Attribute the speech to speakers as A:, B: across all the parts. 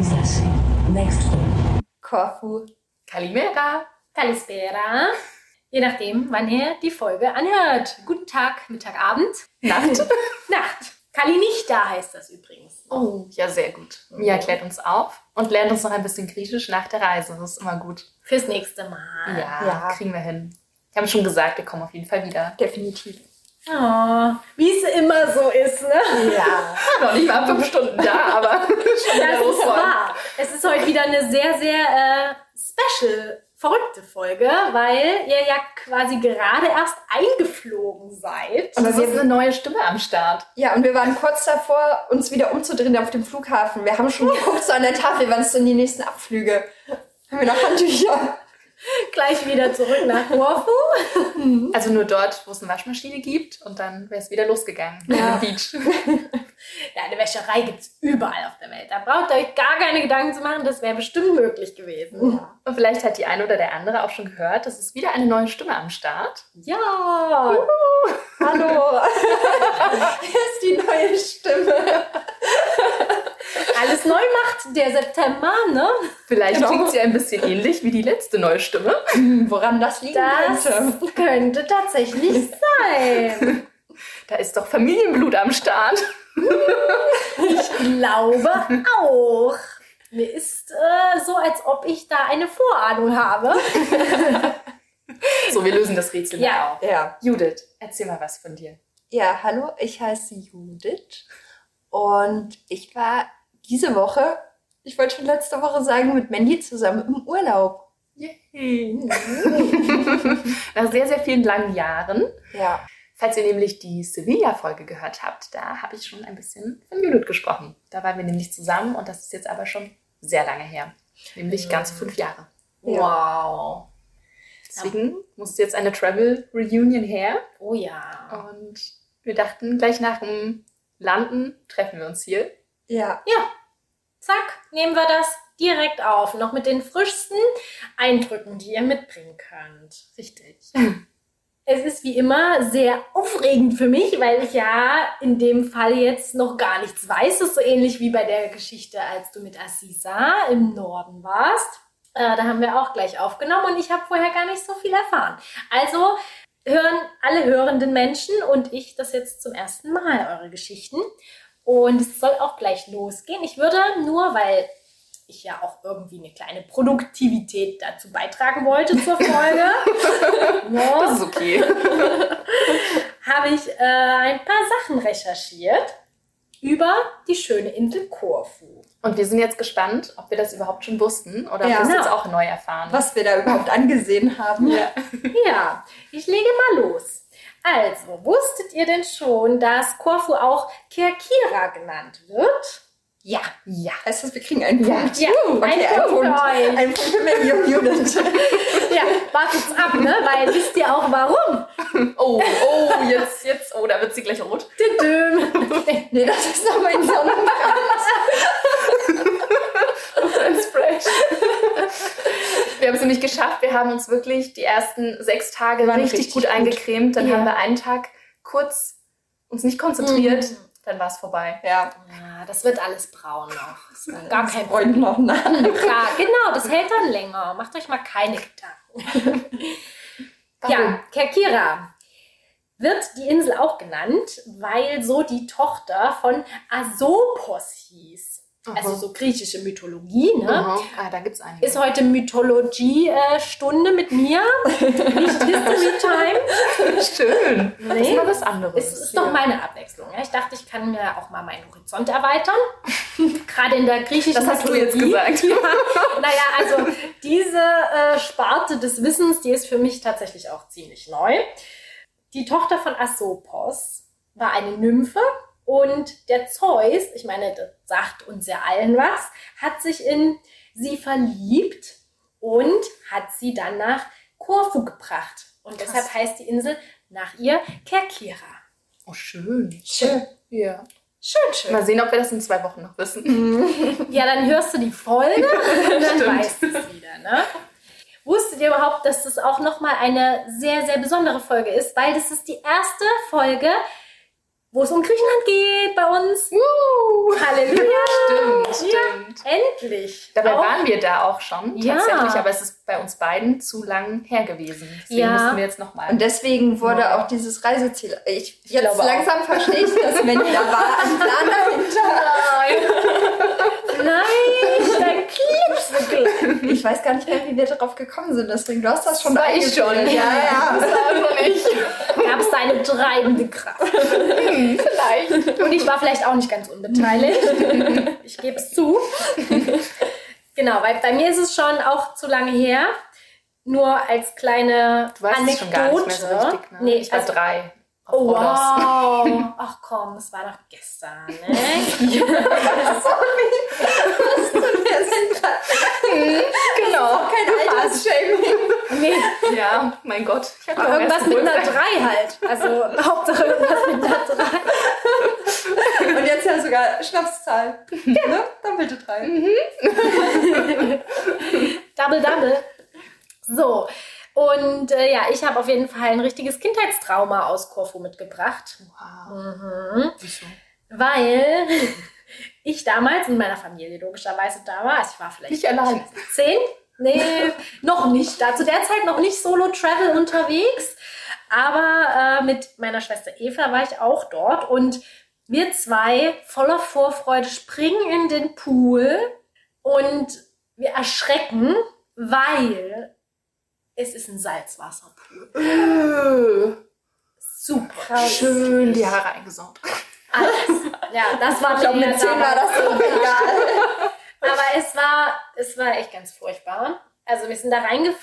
A: Princess. Next.
B: Korfu.
C: Kalimera.
D: Kalispera. Je nachdem, wann ihr die Folge anhört. Guten Tag, Mittag, Abend.
C: Nacht.
D: Nacht. Kali nicht da heißt das übrigens.
C: Oh, ja, sehr gut. Mia klärt uns auf und lernt uns noch ein bisschen Griechisch nach der Reise. Das ist immer gut.
D: Fürs nächste Mal.
C: Ja,
B: Ja.
C: kriegen wir hin. Ich habe schon gesagt, wir kommen auf jeden Fall wieder.
B: Definitiv.
D: Oh, wie es immer so ist, ne?
B: Ja.
C: Noch nicht mal fünf Stunden da, aber schon
D: Das ist wahr. Es ist heute wieder eine sehr, sehr äh, special, verrückte Folge, weil ihr ja quasi gerade erst eingeflogen seid.
C: Und das ist eine neue Stimme am Start.
B: Ja, und wir waren kurz davor, uns wieder umzudrehen auf dem Flughafen. Wir haben schon geguckt so an der Tafel, wann es denn die nächsten Abflüge. Haben wir noch Handtücher?
D: Gleich wieder zurück nach Korfu.
C: Also nur dort, wo es eine Waschmaschine gibt und dann wäre es wieder losgegangen.
B: Ja.
C: Beach.
D: Ja, eine Wäscherei gibt es überall auf der Welt. Da braucht ihr euch gar keine Gedanken zu machen. Das wäre bestimmt möglich gewesen.
C: Und vielleicht hat die eine oder der andere auch schon gehört, es ist wieder eine neue Stimme am Start.
D: Ja.
B: Hallo. Hier ist die neue Stimme.
D: Alles neu macht der September, ne?
C: Vielleicht
B: Genau.
C: klingt sie ein bisschen ähnlich wie die letzte neue Stimme.
B: Woran das liegen
D: Das
B: könnte.
D: könnte tatsächlich sein.
C: Da ist doch Familienblut am Start.
D: Ich glaube auch. Mir ist äh, so, als ob ich da eine Vorahnung habe.
C: So, wir lösen das Rätsel
D: Ja.
C: auf.
B: Ja.
C: Judith, erzähl mal was von dir.
B: Ja, hallo, ich heiße Judith und ich war diese Woche, ich wollte schon letzte Woche sagen, mit Mandy zusammen im Urlaub.
C: Nach sehr, sehr vielen langen Jahren.
B: Ja.
C: Falls ihr nämlich die Sevilla-Folge gehört habt, da habe ich schon ein bisschen von Judith gesprochen. Da waren wir nämlich zusammen und das ist jetzt aber schon sehr lange her. Nämlich ganz fünf Jahre.
D: Wow.
C: Deswegen musste jetzt eine Travel-Reunion her.
D: Oh ja.
C: Und wir dachten, gleich nach dem Landen treffen wir uns hier.
B: Ja.
D: Ja. Zack, nehmen wir das direkt auf. Noch mit den frischsten Eindrücken, die ihr mitbringen könnt.
C: Richtig.
D: Es ist wie immer sehr aufregend für mich, weil ich ja in dem Fall jetzt noch gar nichts weiß. Das ist so ähnlich wie bei der Geschichte, als du mit Assisa im Norden warst. Äh, da haben wir auch gleich aufgenommen und ich habe vorher gar nicht so viel erfahren. Also hören alle hörenden Menschen und ich das jetzt zum ersten Mal, eure Geschichten. Und es soll auch gleich losgehen. Ich würde nur, weil ich ja auch irgendwie eine kleine Produktivität dazu beitragen wollte zur Folge. ne?
C: Das ist okay.
D: habe ich äh, ein paar Sachen recherchiert über die schöne Insel Korfu.
C: Und wir sind jetzt gespannt, ob wir das überhaupt schon wussten oder ob
B: Ja.
C: wir es
D: Genau.
C: jetzt auch neu erfahren.
B: Was wir da überhaupt angesehen haben.
C: Ja.
D: Ja, ich lege mal los. Also, wusstet ihr denn schon, dass Korfu auch Kerkira genannt wird? Ja.
C: Ja.
B: Heißt das, wir kriegen einen Punkt?
D: Ja,
B: Uh, okay,
D: ein Punkt
B: Punkt. Ein Punkt für Mandy und Judith.
D: Ja, wartet's ab, ne? Weil wisst ihr auch warum?
C: Oh, oh, jetzt, jetzt, oh, da wird sie gleich rot.
B: Nee, das ist noch mein Sonnenkranz.
C: Fresh. Wir haben es nämlich geschafft. Wir haben uns wirklich die ersten sechs Tage richtig,
B: richtig
C: gut,
B: gut.
C: eingecremt. Dann
D: Ja.
C: haben wir einen Tag kurz uns nicht konzentriert. Dann war es vorbei.
B: Ja,
D: Ja, das wird alles braun noch. Gar kein
B: Freund noch nach.
D: Klar, genau, das hält dann länger. Macht euch mal keine Gedanken. Ja, Kerkira wird die Insel auch genannt, weil so die Tochter von Asopos hieß. Also so griechische Mythologie, ne?
C: Ah, da gibt es einige.
D: Ist heute Mythologie-Stunde mit mir, nicht History Time.
C: schön. Das ist
D: Nee.
C: mal was anderes.
D: Es ist doch meine Abwechslung. Ja? Ich dachte, ich kann mir auch mal meinen Horizont erweitern. Gerade in der griechischen
C: Das hast du jetzt gesagt.
D: Ja, naja, also diese äh, Sparte des Wissens, die ist für mich tatsächlich auch ziemlich neu. Die Tochter von Asopos war eine Nymphe und der Zeus, ich meine, das sagt uns ja allen was, hat sich in sie verliebt und hat sie dann nach Korfu gebracht. Und
C: Krass.
D: deshalb heißt die Insel nach ihr Kerkira.
C: Oh, schön.
D: Schön.
C: Ja.
D: Schön, schön.
C: Mal sehen, ob wir das in zwei Wochen noch wissen.
D: Ja, dann hörst du die Folge und dann
C: Stimmt.
D: weißt du es wieder, ne? Wusstet ihr überhaupt, dass das auch nochmal eine sehr, sehr besondere Folge ist? Weil das ist die erste Folge, wo es um Griechenland geht bei uns. Halleluja!
C: Stimmt,
D: Ja,
C: stimmt.
D: endlich.
C: Dabei
D: Auch-
C: waren wir da auch schon,
D: Ja.
C: tatsächlich, aber es ist bei uns beiden zu lang her gewesen. Deswegen
D: Ja.
C: müssen wir jetzt nochmal.
B: Und deswegen wurde auch dieses Reiseziel. Ich, jetzt
C: glaube auch.
B: langsam verstehe ich, dass Mandy da war. Ein Plan dahinter.
D: Nein, dein
B: Ich weiß gar nicht mehr, wie wir darauf gekommen sind. Deswegen, du hast das schon
C: ich schon.
B: Ja, ja.
D: Gab es da eine treibende Kraft.
C: Vielleicht.
D: Und ich war vielleicht auch nicht ganz unbeteiligt. Ich gebe es zu. Genau, weil bei mir ist es schon auch zu lange her. Nur als kleine
C: Du weißt
D: Anekdote.
C: es schon gar nicht mehr so richtig. Ne?
D: Nee,
C: ich war
D: also,
C: drei.
D: Oh,
C: Rhodos.
D: wow. Ach komm, es war doch gestern, ne?
C: Genau.
B: Kein Altersshaming.
D: Nee,
C: Ja, mein Gott. Ich hatte
D: aber irgendwas mit einer
C: Geburtstag.
D: 3 halt. Also Hauptsache irgendwas mit einer 3.
B: Und jetzt ja sogar Schnapszahl. Ne? Doppelte drei.
D: Double, double. So. Und äh, ja, ich habe auf jeden Fall ein richtiges Kindheitstrauma aus Korfu mitgebracht.
C: Wow.
D: Mhm.
C: Wieso?
D: Weil ich damals in meiner Familie logischerweise da war. Also ich war vielleicht
C: Nicht allein.
D: zehn. Nee, noch nicht. Da zu der Zeit noch nicht Solo-Travel unterwegs. Aber äh, mit meiner Schwester Eva war ich auch dort. Und wir zwei voller Vorfreude springen in den Pool und wir erschrecken, weil es ist ein Salzwasserpool. Super.
C: Schön die Haare eingesaugt.
D: Alles. Ja, das war
B: Ich glaube, mit 10 war das so egal.
D: Aber es war, es war echt ganz furchtbar. Also wir sind da reingejumpt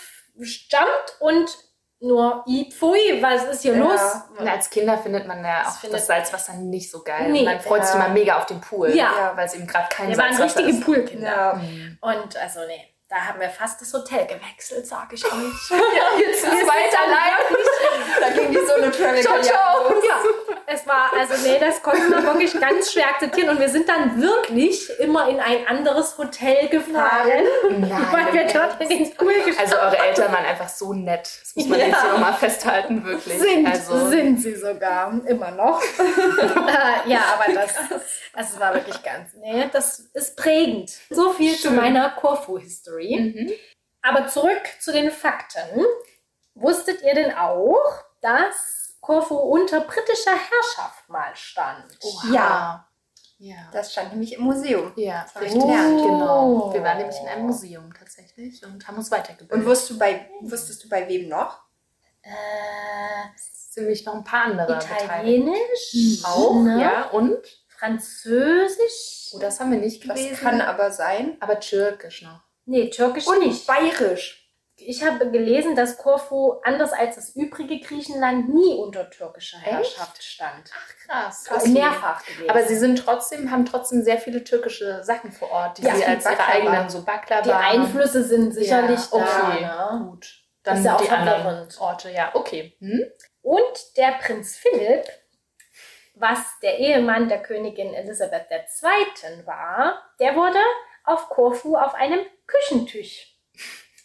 D: und nur, pfui, was ist hier
B: Ja.
D: los?
C: Und als Kinder findet man ja
D: Das
C: auch das Salzwasser nicht so geil.
D: Nee.
C: man freut sich
B: Ja.
C: immer mega auf den Pool.
D: Ja.
C: Weil es eben gerade kein
D: Wir waren
C: Salzwasser
D: richtige
C: ist.
D: Poolkinder. Und also nee, da haben wir fast das Hotel gewechselt, sag ich euch.
C: Jetzt sind wir weiter allein.
B: Da ging die Solo Travel
C: Ciao, ciao.
D: Ja, es war, also nee, das konnten wir wirklich ganz schwer akzeptieren. Und wir sind dann wirklich immer in ein anderes Hotel gefahren, weil wir dort in den Pool gestanden
C: Also eure Eltern waren einfach so nett. Das muss man
B: Ja.
C: jetzt hier nochmal festhalten, wirklich.
D: sind.
C: also,
D: Sind sie sogar, immer noch. Äh, ja, aber das, das war wirklich ganz, nee, das ist prägend. So viel zu
C: Schön.
D: meiner Korfu-History.
C: Mhm.
D: Aber zurück zu den Fakten. Wusstet ihr denn auch, dass Korfu unter britischer Herrschaft mal stand?
C: Oha.
B: Ja.
C: Ja.
B: Das stand nämlich im Museum.
C: Ja,
B: hab ich
C: richtig.
B: gelernt.
C: Genau. Wir waren nämlich in einem Museum tatsächlich und haben uns weitergebildet.
B: Und wusstest du bei, wusstest du bei wem noch?
D: Äh,
C: nämlich noch ein paar andere.
D: Italienisch,
C: Auch,
D: ne?
C: ja. Und?
D: Französisch.
C: Oh, das haben wir nicht
B: Das
C: gelesen.
B: kann aber sein.
C: aber Türkisch noch.
D: Nee, Türkisch
B: Und
D: nicht.
B: bayerisch.
D: Ich habe gelesen, dass Korfu anders als das übrige Griechenland nie unter türkischer Herrschaft stand.
C: Krass.
D: Also mehrfach gelesen.
C: Aber sie sind trotzdem, haben trotzdem sehr viele türkische Sachen vor Ort, die
B: Ja,
C: sie als ihre eigenen so Baklava.
D: die Einflüsse sind sicherlich
C: ja, okay.
D: da. Ne?
C: Gut. Dann
D: Ist ja auch
C: die anderen. Orte, ja, okay. Hm?
D: Und der Prinz Philipp, was der Ehemann der Königin Elisabeth II. war, der wurde auf Korfu auf einem Küchentisch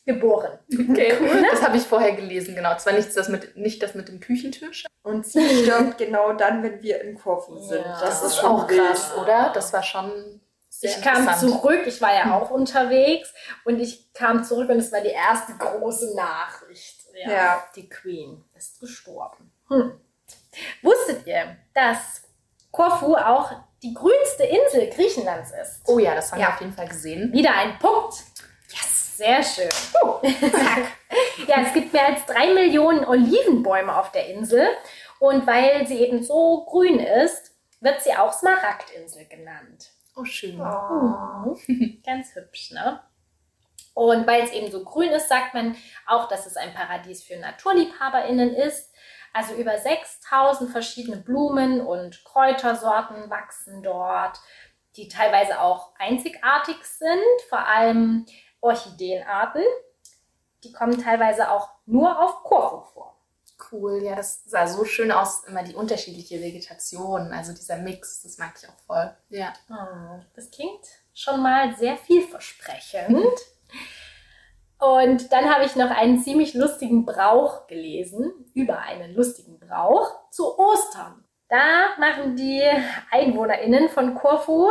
D: geboren.
C: Okay, das habe ich vorher gelesen, genau. Zwar nicht das mit, nicht das mit dem Küchentisch.
B: Und sie stirbt genau dann, wenn wir in Korfu sind.
D: Ja.
B: Das ist
C: schon
B: auch krass.
C: krass, oder? Das war schon sehr
D: Ich kam zurück, ich war ja auch unterwegs und ich kam zurück und es war die erste große Nachricht. Ja,
B: Ja.
D: Die Queen ist gestorben. Hm. Wusstet ihr, dass Korfu auch die grünste Insel Griechenlands ist?
C: Oh ja, das haben
B: Ja.
C: wir auf jeden Fall gesehen.
D: Wieder ein Punkt. Yes, sehr schön. ja, es gibt mehr als drei Millionen Olivenbäume auf der Insel und weil sie eben so grün ist, wird sie auch Smaragdinsel genannt.
C: Oh, schön.
D: Mhm. Ganz hübsch, ne? Und weil es eben so grün ist, sagt man auch, dass es ein Paradies für NaturliebhaberInnen ist. Also über 6000 verschiedene Blumen und Kräutersorten wachsen dort, die teilweise auch einzigartig sind, vor allem Orchideenarten. Die kommen teilweise auch nur auf Korfu vor.
C: Cool, ja, das sah so schön aus, immer die unterschiedliche Vegetation, also dieser Mix, das mag ich auch voll. Ja.
D: Hm, Das klingt schon mal sehr vielversprechend. Und dann habe ich noch einen ziemlich lustigen Brauch gelesen, über einen lustigen Brauch zu Ostern. Da machen die EinwohnerInnen von Korfu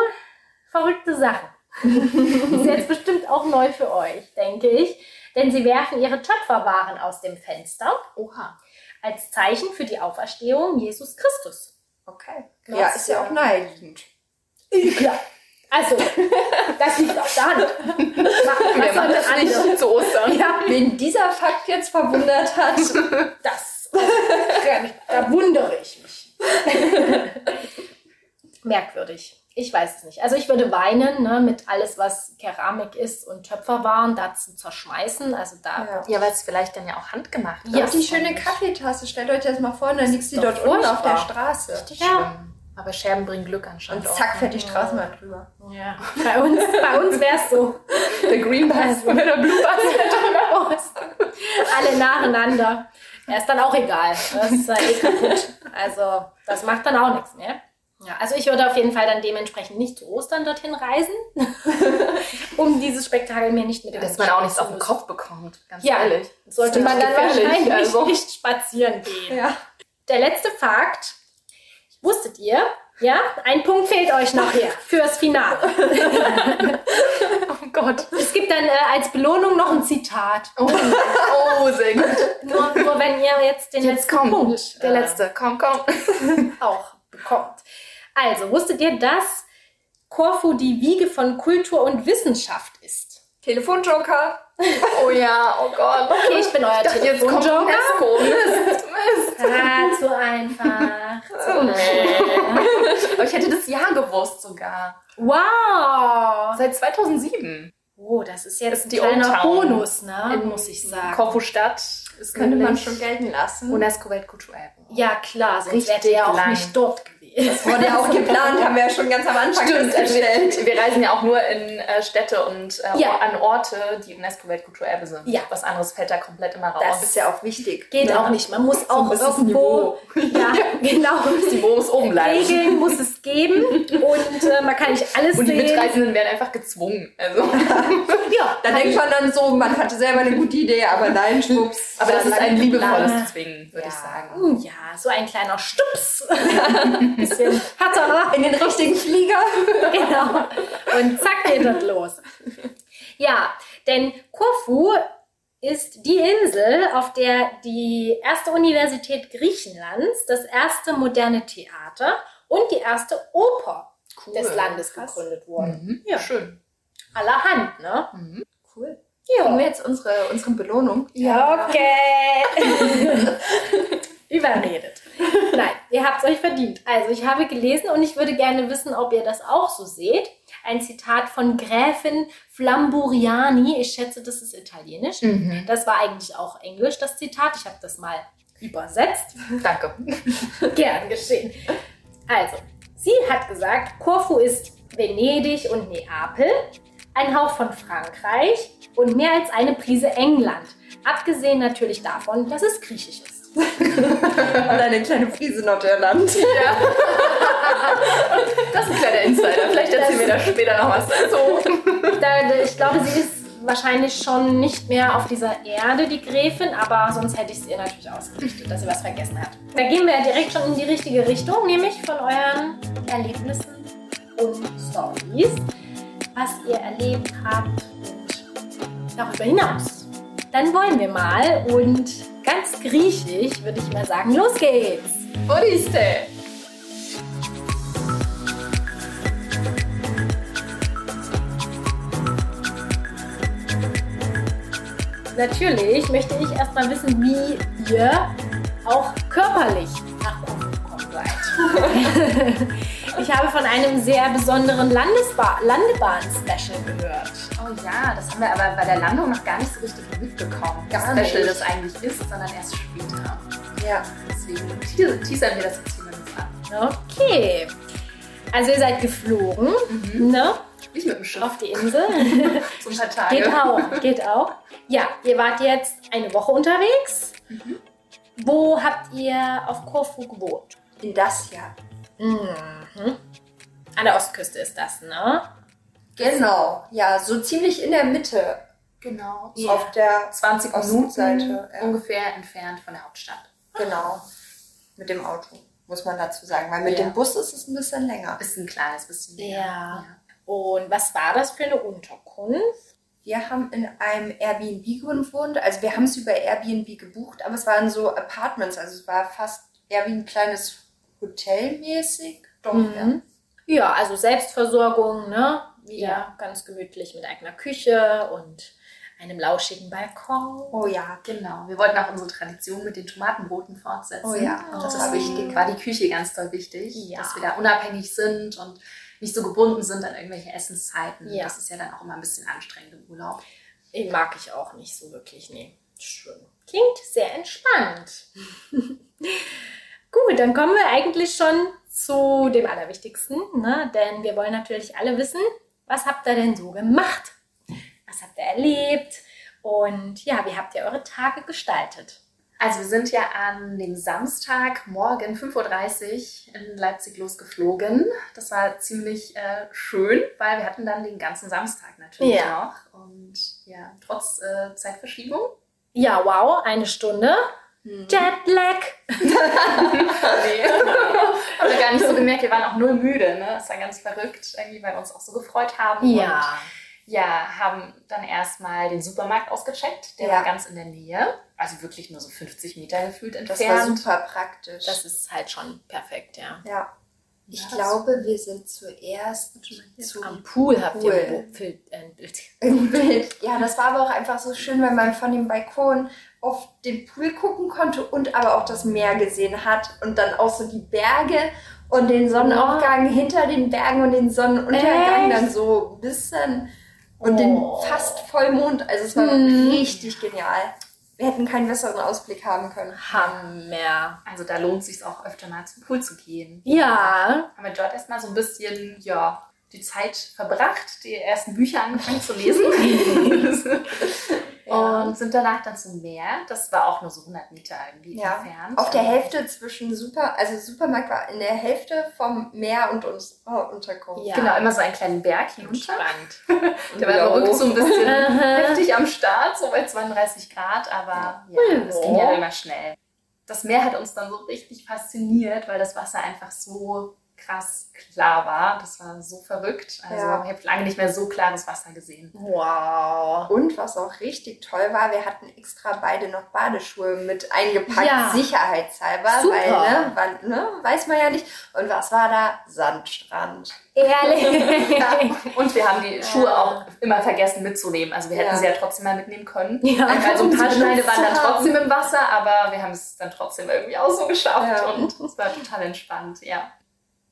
D: verrückte Sachen. ist jetzt bestimmt auch neu für euch, denke ich. Denn sie werfen ihre Töpferwaren aus dem Fenster
C: Oha.
D: als Zeichen für die Auferstehung Jesus Christus.
B: Okay.
D: Krass,
B: ja, ist ja auch naheliegend.
D: Ja. Also, das liegt der Hand. Was soll das andere?
C: zu Ostern.
D: Ja,
B: Wen dieser Fakt jetzt verwundert hat.
D: das. Da wundere ich mich. Merkwürdig. Ich weiß es nicht. Also ich würde weinen, ne, mit alles, was Keramik ist und Töpferwaren, da zu zerschmeißen. Also da.
B: Ja.
C: Ja, weil es vielleicht dann ja auch handgemacht ist.
B: Ja, die schöne Kaffeetasse, stellt euch das mal vor, und dann liegt sie dort unten auf der. Straße.
C: Richtig
D: Ja.
C: schlimm. Aber Scherben bringen Glück anscheinend
B: Und zack, fährt die Straßenbahn drüber.
D: Ja. Bei uns, bei uns wäre es so.
C: Der Green Bus oder der Blue Bus.
D: Alle nacheinander. Ja, ist dann auch egal. Das ist ja eh kaputt. Also, das macht dann auch nichts mehr. Ja, also ich würde auf jeden Fall dann dementsprechend nicht zu Ostern dorthin reisen, um dieses Spektakel mir nicht mit
C: Dass man auch nichts auf den Kopf bekommt, ganz
D: Ja.
C: ehrlich.
D: Sollte man dann wahrscheinlich
C: also.
D: nicht spazieren gehen.
B: Ja.
D: Der letzte Fakt. Wusstet ihr? Ja, ein Punkt fehlt euch noch hier fürs Finale.
C: Oh Gott.
D: Es gibt dann äh, als Belohnung noch ein Zitat.
C: Oh, oh sehr gut.
D: Nur, nur wenn ihr jetzt den
C: Jetzt
D: letzten
C: kommt
D: Punkt
C: der
D: äh,
C: letzte. Komm, komm.
D: auch bekommt. Also, wusstet ihr, dass Korfu die Wiege von Kultur und Wissenschaft ist?
B: Telefonjoker.
C: Oh ja, oh Gott.
D: Okay, ich bin euer Telefonjoker.
C: Mist, Mist.
D: Ah, zu einfach. Zu
C: Aber ich hätte das Jahr gewusst sogar.
D: wow.
C: Seit 2007.
D: Oh, das ist jetzt
C: Das ist
D: ein
C: die
D: kleiner. Bonus, ne? Muss ich sagen.
C: Korfu-Stadt.
B: Das könnte man schon gelten lassen.
C: UNESCO-Weltkulturerbe.
D: Ja, klar, sonst
C: Richtig
D: ihr ja auch
C: lang.
D: nicht dort gewesen.
B: Das wurde ja auch geplant, haben wir ja schon ganz am Anfang
C: Stimmt, also
B: festgestellt.
C: wir, wir reisen ja auch nur in äh, Städte und äh,
D: Ja.
C: an Orte, die UNESCO-Weltkulturerbe sind.
D: Ja.
C: Was anderes fällt da komplett immer raus.
B: Das ist ja auch wichtig.
D: Geht
C: Ja.
D: auch nicht. Man muss auch
B: gewisses
D: irgendwo. Ja, genau.
C: das Niveau muss oben bleiben.
D: Regeln muss es geben und äh, man kann nicht alles
C: Und die
D: sehen.
C: Mitreisenden werden einfach gezwungen. Also.
D: Ja,
B: Da denkt man dann so, man hatte selber eine gute Idee, aber nein, schwupps.
C: Aber das ist ein liebevolles Zwingen, würde ich sagen.
D: Hm, Ja, so ein kleiner Stups. Bisschen.
B: In den richtigen Flieger.
D: Genau. Und zack geht das los. Ja, denn Korfu ist die Insel, auf der die erste Universität Griechenlands, das erste moderne Theater und die erste Oper
C: Cool.
D: des Landes
B: Krass.
D: gegründet wurden.
C: Mhm.
D: Ja.
C: Schön.
D: Allerhand, ne?
B: Cool. Kriegen wir jetzt unsere, unsere Belohnung?
D: Ja, okay. Überredet. Nein, ihr habt es euch verdient. Also ich habe gelesen und ich würde gerne wissen, ob ihr das auch so seht. Ein Zitat von Gräfin Flamburiani. Ich schätze, das ist italienisch.
C: Mhm.
D: Das war eigentlich auch englisch, das Zitat. Ich habe das mal übersetzt.
C: Danke.
D: Gern geschehen. Also, sie hat gesagt, Korfu ist Venedig und Neapel, ein Hauch von Frankreich und mehr als eine Prise England. Abgesehen natürlich davon, dass es griechisch ist.
B: Und eine kleine Prise Nordirland.
C: Das ist ein kleiner Insider. Vielleicht erzählen wir da später noch was dazu.
D: Da, ich glaube, sie ist wahrscheinlich schon nicht mehr auf dieser Erde, die Gräfin, aber sonst hätte ich es ihr natürlich ausgerichtet, dass sie was vergessen hat. Da gehen wir ja direkt schon in die richtige Richtung, nämlich von euren Erlebnissen und Stories, was ihr erlebt habt und darüber hinaus. Dann wollen wir mal und ganz griechisch würde ich mal sagen, los geht's!
C: Bodiste.
D: Natürlich möchte ich erstmal wissen, wie ihr auch körperlich nach Korfu gekommen seid. ich habe von einem sehr besonderen Landesba Landebahn-Special gehört.
C: Oh ja, das haben wir aber bei der Landung noch gar nicht so richtig mitbekommen.
B: Gar
C: wie special
B: nicht.
C: das eigentlich ist, sondern erst später.
B: Ja.
C: Deswegen te- teasern wir das jetzt zumindest an.
D: Okay. Also ihr seid geflogen, ne?
C: Nicht mit dem Schiff.
D: Auf die Insel.
C: So ein paar Tage.
D: Geht auch, geht auch. Ja, ihr wart jetzt eine Woche unterwegs. Wo habt ihr auf Korfu gewohnt?
B: In das Jahr.
D: Mhm. An der Ostküste ist das, ne?
B: Genau. Ja, so ziemlich in der Mitte.
C: Genau.
B: So Auf der
C: 20
B: Ostseite,
C: Minuten
B: ja.
C: ungefähr entfernt von der Hauptstadt.
B: Genau. Mit dem Auto, muss man dazu sagen. Weil mit
C: Ja.
B: dem Bus ist es ein bisschen länger.
C: Ist ein kleines bisschen. mehr.
D: Ja. Und was war das für eine Unterkunft?
B: Wir haben in einem Airbnb gewohnt. Also wir haben es über Airbnb gebucht, aber es waren so Apartments. Also es war fast eher wie ein kleines Hotel mäßig. Doch,
D: Mhm. Ja, also Selbstversorgung, ne? Wieder
C: Ja.
D: ganz gemütlich mit eigener Küche und einem lauschigen Balkon.
B: Oh ja.
C: Genau, wir wollten auch unsere Tradition mit den Tomatenbroten fortsetzen.
B: Oh ja,
C: und das
B: das
C: ist wichtig. war die Küche ganz toll wichtig,
D: Ja.
C: dass wir da unabhängig sind und nicht so gebunden sind an irgendwelche Essenszeiten.
D: Ja.
C: Das ist ja dann auch immer ein bisschen anstrengend im Urlaub.
D: Den mag ich auch nicht so wirklich, nee. Schön. Klingt sehr entspannt. Gut, dann kommen wir eigentlich schon zu dem Allerwichtigsten, ne? denn wir wollen natürlich alle wissen, was habt ihr denn so gemacht? Was habt ihr erlebt? Und ja, wie habt ihr eure Tage gestaltet?
C: Also wir sind ja an dem Samstag morgen 5.30 Uhr in Leipzig losgeflogen. Das war ziemlich äh, schön, weil wir hatten dann den ganzen Samstag natürlich
D: Ja.
C: noch. Und ja, trotz äh, Zeitverschiebung.
D: Ja, wow, eine Stunde.
B: Hm.
D: Jetlag.
C: Nee. Haben wir gar nicht so gemerkt, wir waren auch null müde. Ne? Das war ganz verrückt, irgendwie, weil wir uns auch so gefreut haben. Und ja, haben dann erstmal den Supermarkt ausgecheckt. Der
B: Ja.
C: war ganz in der Nähe. Also wirklich nur so 50 Meter gefühlt
B: Das war
C: entfernt.
B: super praktisch.
D: Das ist halt schon perfekt, ja.
B: ja. Ich
C: Ja,
B: glaube, wir sind zuerst zu
D: Am Pool habt ihr
B: Pool.
D: ein äh, Bild.
B: Ja, das war aber auch einfach so schön, weil man von dem Balkon auf den Pool gucken konnte und aber auch das Meer gesehen hat und dann auch so die Berge und den Sonnenaufgang hinter den Bergen und den Sonnenuntergang
D: Echt?
B: dann so ein bisschen und
D: Oh.
B: den fast Vollmond. Also es war
D: Mhm.
B: richtig genial. Wir hätten keinen besseren Ausblick haben können.
D: Hammer.
C: Also da lohnt es sich auch öfter mal zum Pool zu gehen.
D: Ja.
C: Haben wir dort erstmal so ein bisschen, ja, die Zeit verbracht, die ersten Bücher angefangen zu lesen. Und sind danach dann zum Meer. Das war auch nur so 100 Meter irgendwie
B: Ja,
C: entfernt.
B: Auf der Hälfte zwischen Super, also Supermarkt war in der Hälfte vom Meer und uns oh, Unterkunft.
D: Ja.
C: Genau, immer so einen kleinen Berg hinunter. Der war so ein bisschen heftig am Start, so bei 32 Grad, aber ja, das ging ja immer schnell. Das Meer hat uns dann so richtig fasziniert, weil das Wasser einfach so krass klar war. Das war so verrückt. Also
B: Ja.
C: ich habe lange nicht mehr so klares Wasser gesehen.
D: Wow.
B: Und was auch richtig toll war, wir hatten extra beide noch Badeschuhe mit eingepackt,
D: Ja.
B: sicherheitshalber,
D: Super.
B: weil, ne, wann, ne, weiß man ja nicht. Und was war da? Sandstrand.
D: Ehrlich.
C: Und wir haben die Schuhe
D: Ja.
C: auch immer vergessen mitzunehmen. Also wir hätten
B: Ja.
C: sie ja trotzdem mal mitnehmen können.
D: Ja,
C: also ein paar Steine
B: benutzt
C: waren dann trotzdem im Wasser, aber wir haben es dann trotzdem irgendwie auch so geschafft
B: Ja.
C: und es war total entspannt, ja.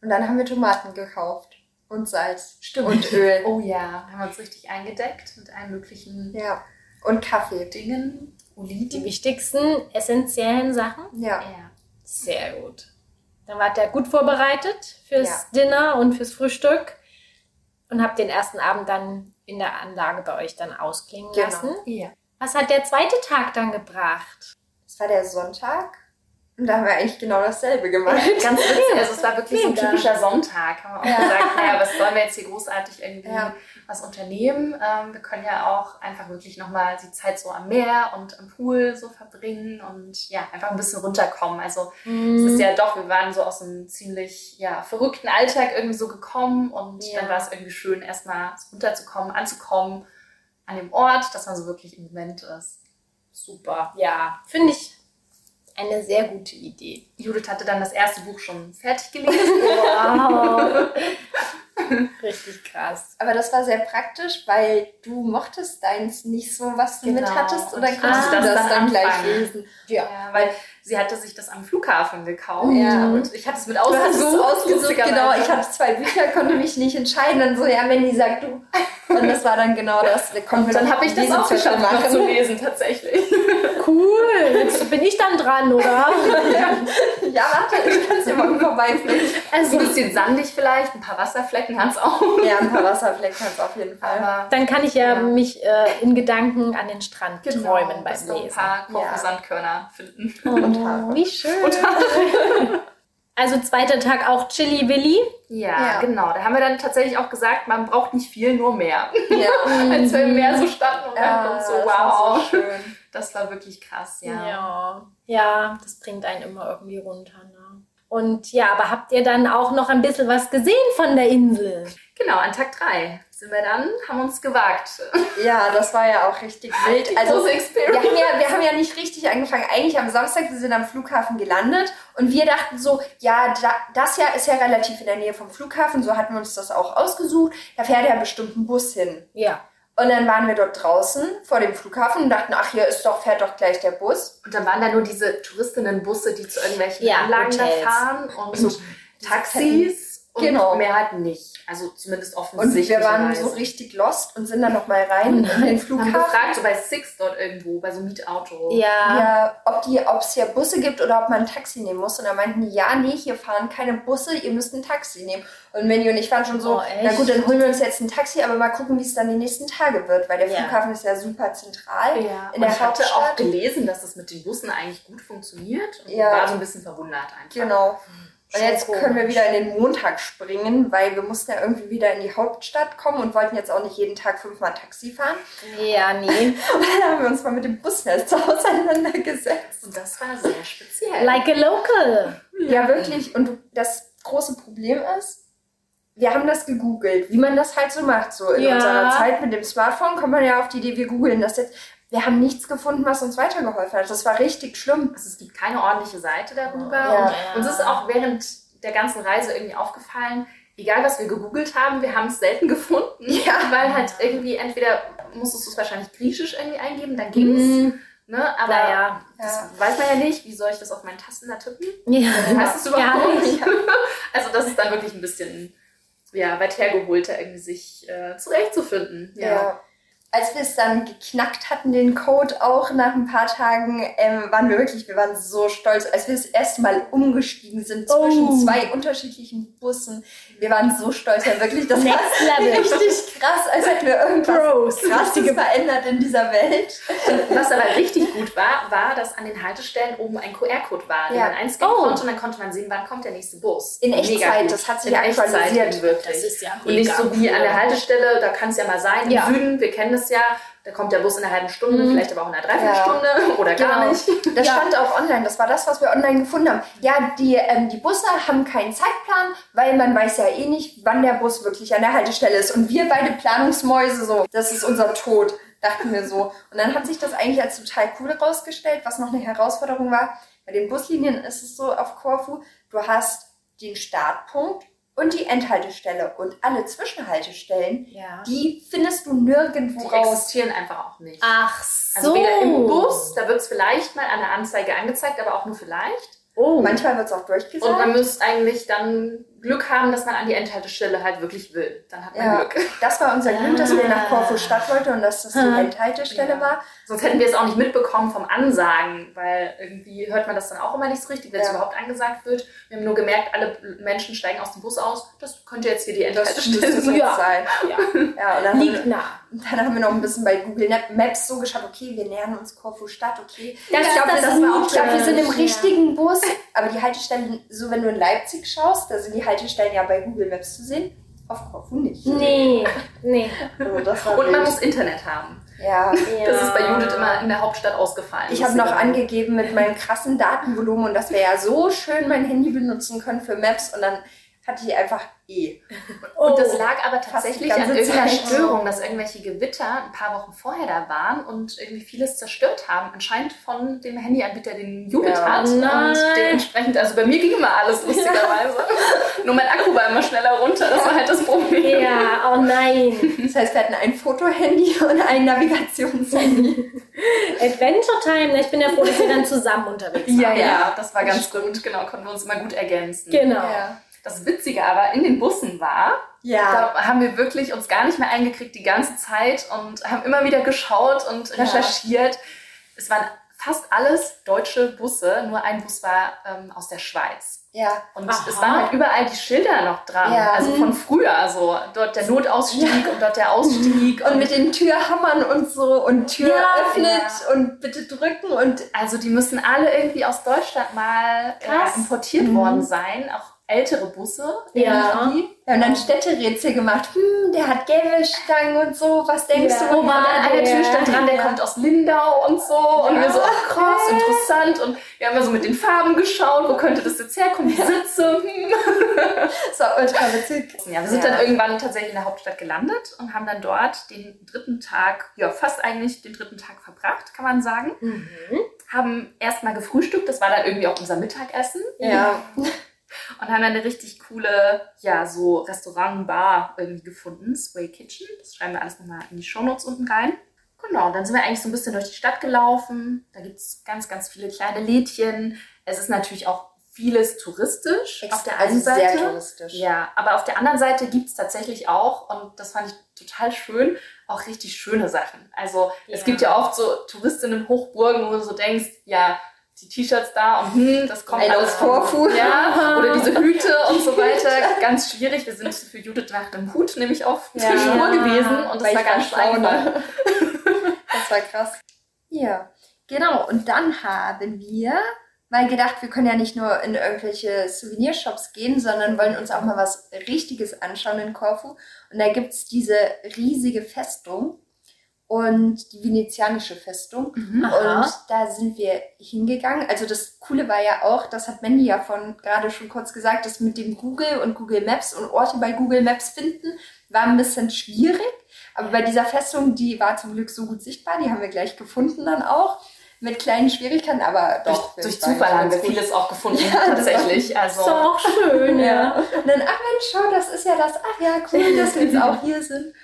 B: Und dann haben wir Tomaten gekauft. Und Salz.
C: Stimmt.
B: Und Öl.
C: Oh ja, haben wir uns richtig eingedeckt mit allen möglichen
B: Ja. Und Kaffee.
C: Dingen, Oliven.
D: Die wichtigsten, essentiellen Sachen.
B: Ja.
C: Ja.
D: Sehr gut. Dann wart ihr gut vorbereitet fürs Dinner und fürs Frühstück und habt den ersten Abend dann in der Anlage bei euch dann ausklingen
B: Genau.
D: lassen.
C: ja.
D: Was hat der zweite Tag dann gebracht?
B: Das war der Sonntag. Und da haben wir eigentlich genau dasselbe gemacht.
C: Ganz witzig, also es war wirklich so ein
D: Mega.
C: typischer Sonntag. Haben wir auch
B: Ja.
C: gesagt, naja, was sollen wir jetzt hier großartig irgendwie
B: Ja.
C: was unternehmen? Ähm, wir können ja auch einfach wirklich nochmal die Zeit so am Meer und am Pool so verbringen und ja, einfach ein bisschen runterkommen. Also es
D: Mhm.
C: ist ja doch, wir waren so aus einem ziemlich ja, verrückten Alltag irgendwie so gekommen und
D: Ja.
C: dann war es irgendwie schön, erstmal runterzukommen, anzukommen an dem Ort, dass man so wirklich im Moment ist.
D: Super. Ja, finde ich eine sehr gute Idee.
C: Judith hatte dann das erste Buch schon fertig gelesen.
D: Wow. Richtig krass.
B: Aber das war sehr praktisch, weil du mochtest deins nicht so, was du
C: Genau.
B: mit hattest.
C: Ich
B: konntest
D: konnte
B: du
D: das
B: das
C: dann
B: dann gleich lesen.
C: Ja, weil sie hatte sich das am Flughafen gekauft.
B: Ja.
C: Und ich hatte es mit
B: Du hast es
C: ausgesucht.
B: ausgesucht,
C: lustigerweise.
B: genau. Ich hatte zwei Bücher, konnte mich nicht entscheiden. Dann so, ja, wenn die sagt, du. Und das war dann genau das.
C: Und dann habe ich das auch geschafft, zu lesen, tatsächlich.
D: Cool. Jetzt bin ich dann dran, oder?
B: Ja, warte, ich kann es dir mal vorbeifliegen.
C: Ein
D: Also,
C: bisschen sandig vielleicht, ein paar Wasserflecken hat es auch.
B: Ja, ein paar Wasserflecken hat es auf jeden Fall.
C: Aber
D: dann kann ich ja,
B: Ja.
D: mich äh, in Gedanken an den Strand
C: genau,
D: träumen beim
C: wir ein
D: Lesen.
C: paar
B: Ja.
C: Kochsandkörner finden.
B: Und
D: Oh,
B: Haare.
D: wie schön. Also zweiter Tag auch Chili Willy.
C: Ja,
B: Ja.
C: genau. Da haben wir dann tatsächlich auch gesagt, man braucht nicht viel, nur mehr.
B: Ja.
C: Als wir im Meer so standen und
B: Ja,
C: so,
B: das war
C: wow.
B: so schön.
C: Das war wirklich krass, ja.
D: ja. Ja, das bringt einen immer irgendwie runter. Ne? Und ja, aber habt ihr dann auch noch ein bisschen was gesehen von der Insel?
C: Genau, an Tag 3 sind wir dann, haben uns gewagt.
B: Ja, das war ja auch richtig wild.
C: Die
B: Also
C: große
B: wir
C: Experience.
B: haben, ja, wir haben ja nicht richtig angefangen. Eigentlich am Samstag, wir sind am Flughafen gelandet und wir dachten so, ja, da, das Jahr ist ja relativ in der Nähe vom Flughafen, so hatten wir uns das auch ausgesucht. Da fährt ja bestimmt ein Bus hin.
D: Ja.
B: Und dann waren wir dort draußen vor dem Flughafen und dachten, ach, hier ist doch, fährt doch gleich der Bus.
C: Und dann waren da nur diese Touristinnenbusse, die zu irgendwelchen
D: Ja,
C: Anlagen da
D: Hotels.
C: fahren und so Taxis und
B: Genau.
C: mehr halt nicht. Also zumindest
B: Und
C: offensichtlich.
B: wir waren so richtig lost und sind dann nochmal rein in den
C: haben
B: Flughafen.
C: gefragt, so bei Six dort irgendwo, bei so einem Mietauto.
D: Ja.
B: Ja, ob die, ob es hier Busse gibt oder ob man ein Taxi nehmen muss. Und da meinten die, ja, nee, hier fahren keine Busse, ihr müsst ein Taxi nehmen. Und Manny und ich waren schon so,
D: Oh,
B: na gut, dann holen wir uns jetzt ein Taxi, aber mal gucken, wie es dann die nächsten Tage wird, weil der
D: Ja.
B: Flughafen ist ja super zentral
C: Ja,
B: in
C: und
B: der
C: ich hatte auch
B: Hauptstadt.
C: gelesen, dass das mit den Bussen eigentlich gut funktioniert und
B: Ja.
C: war so ein bisschen verwundert einfach.
B: Genau. Und jetzt können wir wieder in den Montag springen, weil wir mussten ja irgendwie wieder in die Hauptstadt kommen und wollten jetzt auch nicht jeden Tag fünfmal Taxi fahren.
D: Ja, nee.
B: Und dann haben wir uns mal mit dem Busnetz auseinandergesetzt.
C: Und das war sehr speziell.
D: Like a local.
B: Ja, wirklich. Und das große Problem ist, wir haben das gegoogelt, wie man das halt so macht. So in
D: Ja.
B: unserer Zeit mit dem Smartphone kommt man ja auf die Idee, wir googeln das jetzt. Wir haben nichts gefunden, was uns weitergeholfen hat. Das war richtig schlimm.
C: Also es gibt keine ordentliche Seite darüber.
B: Ja.
C: Und uns ist auch während der ganzen Reise irgendwie aufgefallen, egal was wir gegoogelt haben, wir haben es selten gefunden.
B: Ja.
C: Weil halt irgendwie entweder musstest du es wahrscheinlich griechisch irgendwie eingeben, dann ging's.
D: Mhm.
C: Ne? Aber das
B: Ja.
C: weiß man ja nicht. Wie soll ich das auf meinen Tasten da tippen?
D: Ja.
C: Heißt es überhaupt nicht? Also das ist dann wirklich ein bisschen ja, weit hergeholt, da irgendwie sich äh, zurechtzufinden.
B: Ja. Als wir es dann geknackt hatten, den Code auch nach ein paar Tagen, ähm, waren wir wirklich, wir waren so stolz, als wir das erste Mal umgestiegen sind zwischen
D: Oh.
B: zwei unterschiedlichen Bussen. Wir waren so stolz, ja wirklich, das
D: Next
B: war
D: level.
B: richtig krass, als hätten wir irgendwas krasses verändert in dieser Welt.
C: Was aber richtig gut war, war, dass an den Haltestellen oben ein QR-Code war, den
B: Ja.
C: man einscannen
D: Oh.
C: konnte und dann konnte man sehen, wann kommt der nächste Bus.
B: In Echtzeit, das hat sich
C: in Echtzeit
B: aktualisiert.
C: wirklich.
D: Das ist ja
C: und nicht so wie
D: mega
C: an der
D: cool.
C: Haltestelle, da kann es ja mal sein, im
D: Ja.
C: Süden, wir kennen das ja, da kommt der Bus in einer halben Stunde,
D: Mhm.
C: vielleicht aber auch in einer Dreiviertelstunde oder gar
B: Genau.
C: nicht.
B: Das
C: Ja.
B: stand auch online, das war das, was wir online gefunden haben. Ja, die, ähm, die Busse haben keinen Zeitplan, weil man weiß ja eh nicht, wann der Bus wirklich an der Haltestelle ist. Und wir beide Planungsmäuse so, das ist unser Tod, dachten wir so. Und dann hat sich das eigentlich als total cool herausgestellt, was noch eine Herausforderung war. Bei den Buslinien ist es so auf Korfu, du hast den Startpunkt und die Endhaltestelle und alle Zwischenhaltestellen,
D: Ja.
B: die findest du nirgendwo
C: Die
B: raus.
C: existieren einfach auch nicht.
D: Ach so.
C: Also weder im Bus, da wird es vielleicht mal an der Anzeige angezeigt, aber auch nur vielleicht.
D: Oh.
B: Manchmal wird es auch durchgesagt.
C: Und man müsste eigentlich dann Glück haben, dass man an die Endhaltestelle halt wirklich will. Dann hat man
B: Ja,
C: Glück.
B: das war unser Glück, dass wir nach
D: Ah.
B: Korfu Stadt wollten und dass das die. Endhaltestelle
C: Ja.
B: war.
C: Sonst hätten wir es auch nicht mitbekommen vom Ansagen, weil irgendwie hört man das dann auch immer nicht so richtig, wenn es
B: Ja.
C: überhaupt angesagt wird. Wir haben nur gemerkt, alle Menschen steigen aus dem Bus aus. Das könnte jetzt hier die Endhaltestelle sein.
B: jetzt
D: Ja.
B: sein.
D: Ja.
B: Ja, und dann,
D: Liegt
B: haben,
D: nah.
B: wir, dann haben wir noch ein bisschen bei Google Maps so geschaut, okay, wir nähern uns Korfu Stadt, okay.
D: Das
B: ich glaube,
D: das
B: das war auch- ich
D: Gute.
B: glaub, wir sind im
D: Ja.
B: richtigen Bus, aber die Haltestellen, so wenn du in Leipzig schaust, da sind die Haltestellen ja bei Google Maps zu sehen. Auf Korfu nicht.
D: Nee. Nee.
B: Also das war
C: Und man muss Internet haben.
B: ja.
C: Das ist bei Judith immer in der Hauptstadt ausgefallen.
B: Ich habe noch angegeben mit meinem krassen Datenvolumen und dass wir ja so schön mein Handy benutzen können für Maps und dann hatte ich einfach eh.
C: Und das
D: Oh.
C: lag aber tatsächlich an irgendeiner
B: Zeit.
C: Störung, dass irgendwelche Gewitter ein paar Wochen vorher da waren und irgendwie vieles zerstört haben. Anscheinend von dem Handyanbieter, den Judith
B: Ja.
C: hat.
D: Nein.
C: Und dementsprechend, also bei mir ging immer alles lustigerweise. Nur mein Akku war immer schneller runter, das war halt das Problem.
D: Ja, oh nein.
B: Das heißt, wir hatten ein Fotohandy und ein Navigationshandy.
D: Adventure Time. Na, Ich bin ja froh, dass wir dann zusammen unterwegs waren.
C: Ja, ja, das war ganz gut. Genau, konnten wir uns immer gut ergänzen.
D: Genau.
B: Ja.
C: Das Witzige aber in den Bussen war,
B: Ja.
C: da haben wir wirklich uns gar nicht mehr eingekriegt die ganze Zeit und haben immer wieder geschaut und recherchiert. Es waren fast alles deutsche Busse, nur ein Bus war ähm, aus der Schweiz.
B: Ja.
C: Und
D: Aha.
C: es waren halt überall die Schilder noch dran,
B: Ja.
C: also von früher, so dort der Notausstieg und dort der Ausstieg.
B: Und mit den Türhammern und so und Tür
D: Ja,
B: öffnet
C: ja.
B: und bitte drücken und
C: Also die müssen alle irgendwie aus Deutschland mal äh, importiert
B: Mhm.
C: worden sein. Auch ältere Busse.
D: Ja.
C: irgendwie.
B: Wir haben dann Städterätsel gemacht. Hm, der hat Gäbelstangen und so. Was denkst
D: Ja.
B: du?
C: Wo war an der Tür stand dran, der
B: Ja.
C: kommt aus Lindau und so. Und wir so, ach krass, interessant. Und wir haben ja so mit den Farben geschaut, wo könnte das jetzt herkommen, die Sitze. Hm.
B: War ultra witzig.
C: Ja, wir sind
B: Ja.
C: dann irgendwann tatsächlich in der Hauptstadt gelandet und haben dann dort den dritten Tag, ja, fast eigentlich den dritten Tag verbracht, kann man sagen.
D: Mhm.
C: Haben erstmal gefrühstückt, das war dann irgendwie auch unser Mittagessen.
B: Ja.
C: Und haben dann eine richtig coole, ja, so Restaurant, Bar irgendwie gefunden, Sway Kitchen. Das schreiben wir alles nochmal in die Shownotes unten rein. Genau, dann sind wir eigentlich so ein bisschen durch die Stadt gelaufen. Da gibt es ganz, ganz viele kleine Lädchen. Es ist natürlich auch vieles touristisch auf der einen
B: also
C: Seite.
B: sehr touristisch.
C: Ja, aber auf der anderen Seite gibt es tatsächlich auch, und das fand ich total schön, auch richtig schöne Sachen. Also es
D: Ja.
C: gibt ja oft so Touristinnen-Hochburgen, wo du so denkst, ja, die T-Shirts da und hm, das kommt
B: Ein
C: alles
B: Korfu.
C: Ja, oder diese Hüte und so weiter. Ganz schwierig. Wir sind für Judith nach einem Hut nämlich auf
B: Ja.
C: der Spur gewesen und das war ganz
B: schlau,
C: einfach.
B: Das war krass. Ja, genau. Und dann haben wir mal gedacht, wir können ja nicht nur in irgendwelche Souvenirshops gehen, sondern wollen uns auch mal was Richtiges anschauen in Korfu. Und da gibt's diese riesige Festung und die venezianische Festung.
D: Aha.
B: Und da sind wir hingegangen. Also das Coole war ja auch, das hat Mandy ja von gerade schon kurz gesagt, das mit dem Google und Google Maps und Orte bei Google Maps finden, war ein bisschen schwierig. Aber bei dieser Festung, die war zum Glück so gut sichtbar, die haben wir gleich gefunden dann auch. Mit kleinen Schwierigkeiten, aber
C: Durch,
B: doch.
C: durch
B: das war
C: Zufall haben wir vieles auch gefunden,
B: Ja, das
C: tatsächlich.
D: Ist
C: Also,
D: doch auch schön,
B: Ja.
D: ja.
B: Und dann, ach Mensch, schau, das ist ja das. Ach ja, cool, dass wir jetzt auch hier sind.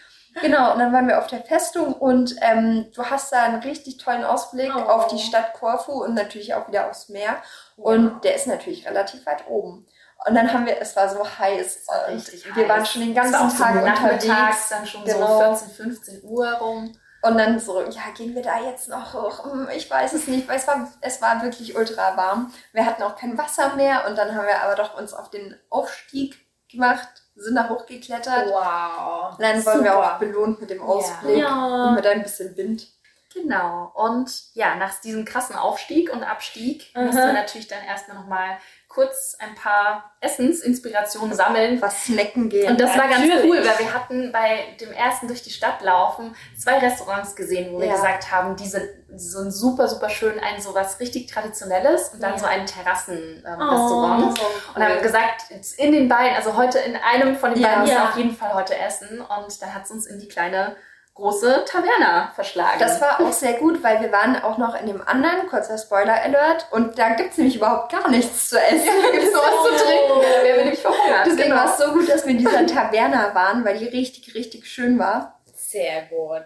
B: Genau, und dann waren wir auf der Festung und ähm, du hast da einen richtig tollen Ausblick
D: Oh.
B: auf die Stadt Korfu und natürlich auch wieder aufs Meer. Und der ist natürlich relativ weit oben. Und dann haben wir, es war so heiß.
C: war
B: und
C: richtig
B: wir
C: heiß.
B: waren schon den ganzen Tag
C: so nachmittags,
B: unterwegs.
C: dann schon
B: Genau.
C: so 14, 15 Uhr rum.
B: Und dann so, ja, gehen wir da jetzt noch hoch? Hm, Ich weiß es nicht, weil es war, es war wirklich ultra warm. Wir hatten auch kein Wasser mehr und dann haben wir aber doch uns auf den Aufstieg gemacht, sind da hochgeklettert.
D: Wow.
B: Dann wurden wir auch belohnt mit dem Ausblick
D: Ja.
B: und mit ein bisschen Wind.
C: Genau. Und ja, nach diesem krassen Aufstieg und Abstieg
D: Aha.
C: mussten wir natürlich dann erstmal nochmal kurz ein paar Essensinspirationen sammeln.
B: Was snacken gehen.
C: Und das war ganz
D: Natürlich.
C: cool, weil wir hatten bei dem ersten durch die Stadt laufen zwei Restaurants gesehen, wo wir
B: Ja.
C: gesagt haben, die sind, die sind super, super schön, ein sowas richtig Traditionelles und dann
D: Ja.
C: so ein Terrassen-Restaurant.
B: Oh,
C: Und haben gesagt, in den beiden, also heute in einem von den beiden müssen wir
D: Ja.
C: auf jeden Fall heute essen. Und dann hat es uns in die kleine große Taverna verschlagen.
B: Das war auch sehr gut, weil wir waren auch noch in dem anderen, kurzer Spoiler-Alert, und da gibt's nämlich überhaupt gar nichts zu essen.
C: da gibt es sowas zu trinken, da wären wir nämlich verhungert.
B: Deswegen
C: Genau.
B: war es so gut, dass wir in dieser Taverna waren, weil die richtig, richtig schön war.
D: Sehr gut.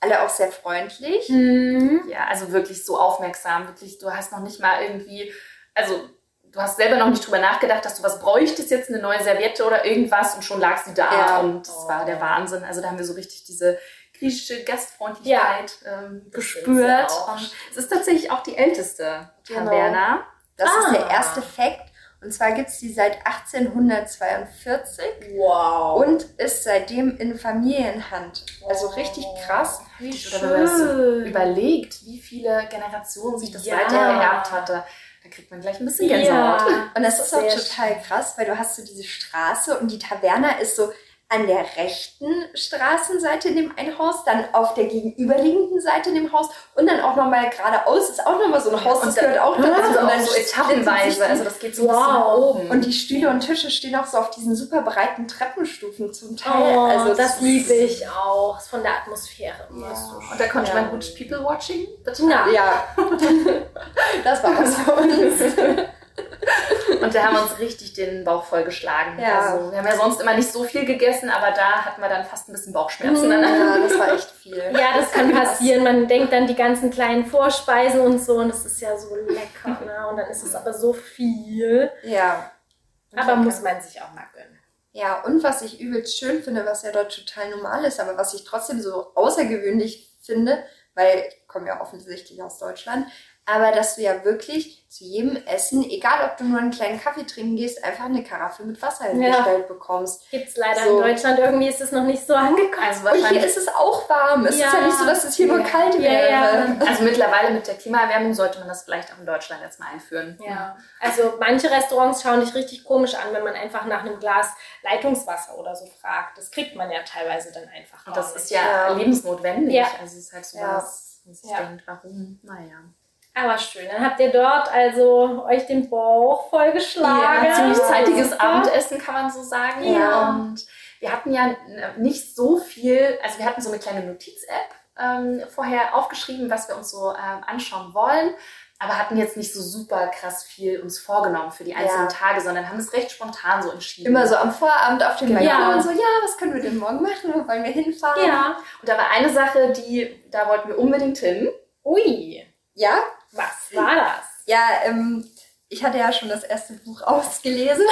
B: Alle auch sehr freundlich.
D: Mhm.
C: Ja, also wirklich so aufmerksam, wirklich, du hast noch nicht mal irgendwie, also du hast selber noch nicht drüber nachgedacht, dass du was bräuchtest, jetzt eine neue Serviette oder irgendwas und schon lag sie da
B: Ja.
C: und das war der Wahnsinn. Also da haben wir so richtig diese griechische Gastfreundlichkeit ähm,
D: Das
C: gespürt.
D: auch.
C: Und es ist tatsächlich auch die älteste
B: Genau.
C: Taverna.
B: Das ist
D: Ah.
B: der erste Fakt. Und zwar gibt's die seit 1842
D: Wow.
B: und ist seitdem in Familienhand. Also richtig krass.
D: Wie
C: das so
D: schön.
C: überlegt, wie viele Generationen sich das
D: Ja.
C: weitergeerbt hatte, da kriegt man gleich ein bisschen Gänsehaut.
D: Ja.
B: Und das ist auch
D: Sehr
B: total krass, weil du hast so diese Straße und die Taverna ist so an der rechten Straßenseite in dem einen Haus, dann auf der gegenüberliegenden Seite in dem Haus und dann auch nochmal geradeaus ist auch nochmal so ein Haus, das
C: Und
B: gehört auch dazu.
C: Also
B: Und dann
C: so etappenweise, also das geht so ein
D: Wow.
C: nach oben.
B: und die Stühle und Tische stehen auch so auf diesen super breiten Treppenstufen zum Teil.
D: Oh,
B: also
D: das
B: ist-
D: liebe ich auch. Ist von der Atmosphäre immer
B: Ja.
D: so schön.
C: Und da konnte
B: Ja.
C: man gut People-Watching betreiben.
D: Ja.
B: Ja, das war was für uns.
C: Und da haben wir uns richtig den Bauch vollgeschlagen.
B: Ja.
C: Also, wir haben ja sonst immer nicht so viel gegessen, aber da hatten wir dann fast ein bisschen Bauchschmerzen.
D: Mhm.
B: Ja, das war echt viel.
D: Ja, das kann passieren. Man denkt dann die ganzen kleinen Vorspeisen und so und das ist ja so lecker. Ne? Und dann ist es aber so viel.
B: Ja.
D: Aber muss man sich auch mal gönnen.
B: Ja, und was ich übelst schön finde, was ja dort total normal ist, aber was ich trotzdem so außergewöhnlich finde, weil ich komme ja offensichtlich aus Deutschland, aber dass du ja wirklich zu jedem Essen, egal ob du nur einen kleinen Kaffee trinken gehst, einfach eine Karaffe mit Wasser hingestellt bekommst.
D: Gibt's leider
B: So.
D: in Deutschland. Irgendwie ist es noch nicht so angekommen.
C: Also
B: Und hier
C: wahrscheinlich.
B: ist es auch warm. Es ist
D: Ja.
B: ja nicht so, dass es hier nur
C: Ja.
B: kalt
D: Ja,
B: wäre.
D: ja.
C: Also mittlerweile mit der Klimaerwärmung sollte man das vielleicht auch in Deutschland jetzt mal einführen.
D: Ja, also manche Restaurants schauen dich richtig komisch an, wenn man einfach nach einem Glas Leitungswasser oder so fragt. Das kriegt man ja teilweise dann einfach.
C: Und das ist ja,
B: Ja.
C: lebensnotwendig.
D: Ja.
C: Also es ist halt so
B: Ja.
C: was, wo sich
D: Ja.
C: denkt, warum? Naja.
D: Aber schön. Dann habt ihr dort also euch den Bauch vollgeschlagen.
C: Ja, ziemlich zeitiges. Abendessen, kann man so sagen.
B: Ja.
C: Und wir hatten ja nicht so viel, also wir hatten so eine kleine Notiz-App ähm, vorher aufgeschrieben, was wir uns so ähm, anschauen wollen. Aber hatten jetzt nicht so super krass viel uns vorgenommen für die einzelnen
B: Ja.
C: Tage, sondern haben es recht spontan so entschieden.
B: Immer so am Vorabend auf dem. Balkon
D: Ja.
B: und so, ja, was können wir denn morgen machen? Wo wollen wir hinfahren?
D: Ja.
C: Und da war eine Sache, die, da wollten wir unbedingt hin.
D: Ui,
B: Ja,
D: was war das?
B: ja ähm, ich hatte ja schon das erste Buch ausgelesen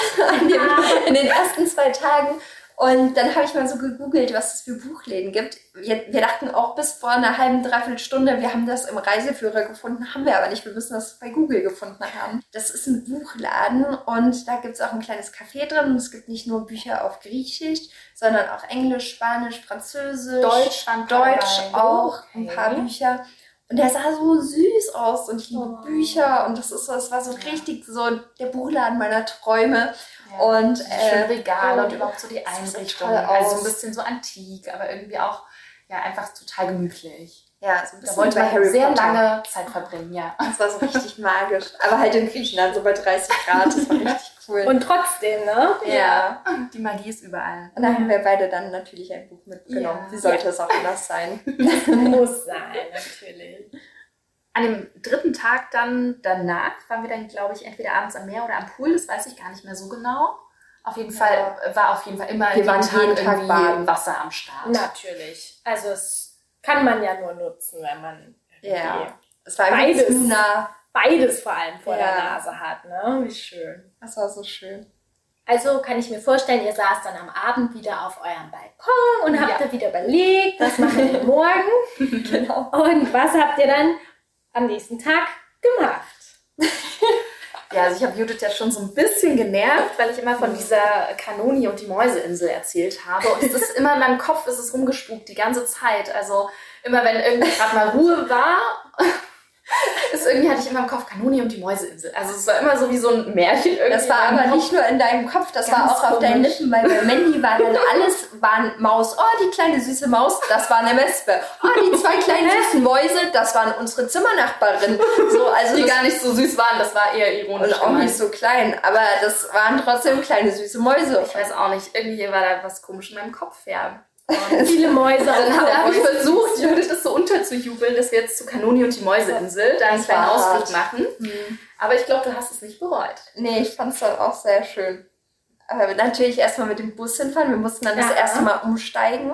B: dem, in den ersten zwei Tagen. Und dann habe ich mal so gegoogelt, was es für Buchläden gibt. Wir, wir dachten auch bis vor einer halben, dreiviertel Stunde, wir haben das im Reiseführer gefunden, haben wir aber nicht. Wir müssen das bei Google gefunden haben. Das ist ein Buchladen und da gibt es auch ein kleines Café drin. Und es gibt nicht nur Bücher auf Griechisch, sondern auch Englisch, Spanisch, Französisch,
C: Deutsch
B: Deutsch auch, ein paar Bücher. Und der sah so süß aus und ich liebe
D: Oh.
B: Bücher und das ist so, es war so richtig so der Buchladen meiner Träume.
C: Ja.
B: Und äh,
C: schönen Regale
B: oh,
C: und überhaupt so die Einrichtung. Also ein bisschen so antik, aber irgendwie auch ja, einfach total gemütlich.
B: ja, so ein
C: Da
B: bisschen
C: wollte
B: bei
C: man
B: Harry
C: sehr
B: Potter.
C: lange Zeit verbringen, ja.
B: Das war so richtig magisch. Aber halt in Griechenland, so bei 30 Grad, das war richtig cool.
D: Und trotzdem, ne?
B: ja.
C: Die Magie ist überall.
B: Und da haben wir beide dann natürlich ein Buch mitgenommen.
C: Ja.
B: Wie sollte es auch anders sein?
D: Muss sein, natürlich.
C: An dem dritten Tag dann danach waren wir dann, glaube ich, entweder abends am Meer oder am Pool, das weiß ich gar nicht mehr so genau. Auf jeden Fall war auf jeden Fall immer
B: Wir waren jeden Tag
C: irgendwie
B: baden.
C: Wasser am Start.
D: Natürlich. Also es kann man ja nur nutzen, wenn man
B: Ja. Es war zu nah.
D: Beides vor allem vor der
B: Ja.
D: Nase hat, ne? Wie schön.
B: Das war so schön.
D: Also kann ich mir vorstellen, ihr saßt dann am Abend wieder auf eurem Balkon und habt
C: Ja.
D: da wieder überlegt, was machen wir morgen?
B: Genau.
D: Und was habt ihr dann am nächsten Tag gemacht?
C: Ja, also ich habe Judith ja schon so ein bisschen genervt, weil ich immer von dieser Kanoni und die Mäuseinsel erzählt habe. Und es ist immer in meinem Kopf, ist es rumgespukt die ganze Zeit. Also immer wenn irgendwie gerade mal Ruhe war, ist irgendwie hatte ich immer im Kopf Kanoni und die Mäuseinsel. Also es war immer so wie so ein Märchen irgendwie.
B: Das war aber nicht nur in deinem Kopf, das war
C: Ganz
B: auch auf deinen
C: komisch.
B: Lippen, weil bei Mandy war dann alles, waren Maus, oh, die kleine süße Maus, das war eine Wespe. Oh, die zwei kleinen süßen Mäuse, das waren unsere Zimmernachbarin. So, also
C: die gar nicht so süß waren, das war eher ironisch.
B: und auch nicht so klein, aber das waren trotzdem kleine süße Mäuse.
C: Ich weiß auch nicht, irgendwie war da was komisch in meinem Kopf, ja.
D: Viele Mäuse.
C: Dann
D: auf
C: habe ich versucht, Judith das so unterzujubeln, dass wir jetzt zu Kanoni und die Mäuseinsel da einen
B: Das
C: kleinen Ausflug machen. Aber ich glaube, du hast es nicht bereut.
B: Nee, ich fand es dann auch sehr schön. Aber natürlich erstmal mit dem Bus hinfahren. Wir mussten dann das
D: Ja.
B: erste Mal umsteigen.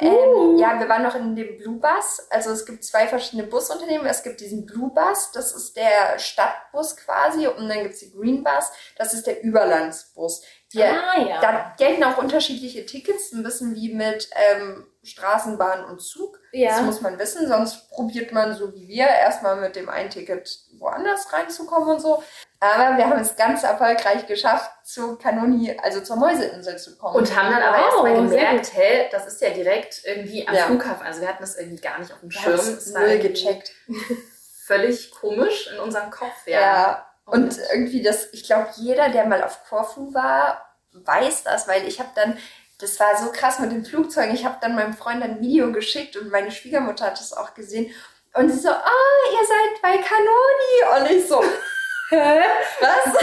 B: Ähm, ja, wir waren noch in dem Blue Bus. Also es gibt zwei verschiedene Busunternehmen. Es gibt diesen Blue Bus, das ist der Stadtbus quasi. Und dann gibt es die Green Bus, das ist der Überlandsbus. Die,
D: ah, ja.
B: Da gelten auch unterschiedliche Tickets, ein bisschen wie mit ähm, Straßenbahn und Zug.
D: Ja.
B: Das muss man wissen, sonst probiert man so wie wir erstmal mit dem einen Ticket woanders reinzukommen und so. Aber wir haben es ganz erfolgreich geschafft, zu Kanoni, also zur Mäuseinsel zu kommen.
C: Und haben dann aber
D: Wow,
C: erstmal gemerkt, hey, das ist ja direkt irgendwie am
B: Ja.
C: Flughafen. Also wir hatten das irgendwie gar nicht auf dem Schirm. Es
B: null gecheckt.
C: Völlig komisch in unserem Kopf,
B: Ja.
C: ja.
B: Und irgendwie das, ich glaube, jeder, der mal auf Korfu war, weiß das, weil ich habe dann, das war so krass mit den Flugzeugen, ich habe dann meinem Freund ein Video geschickt und meine Schwiegermutter hat es auch gesehen. Und sie so, ah, ihr seid bei Kanoni. Und ich so,
D: Hä?
B: was?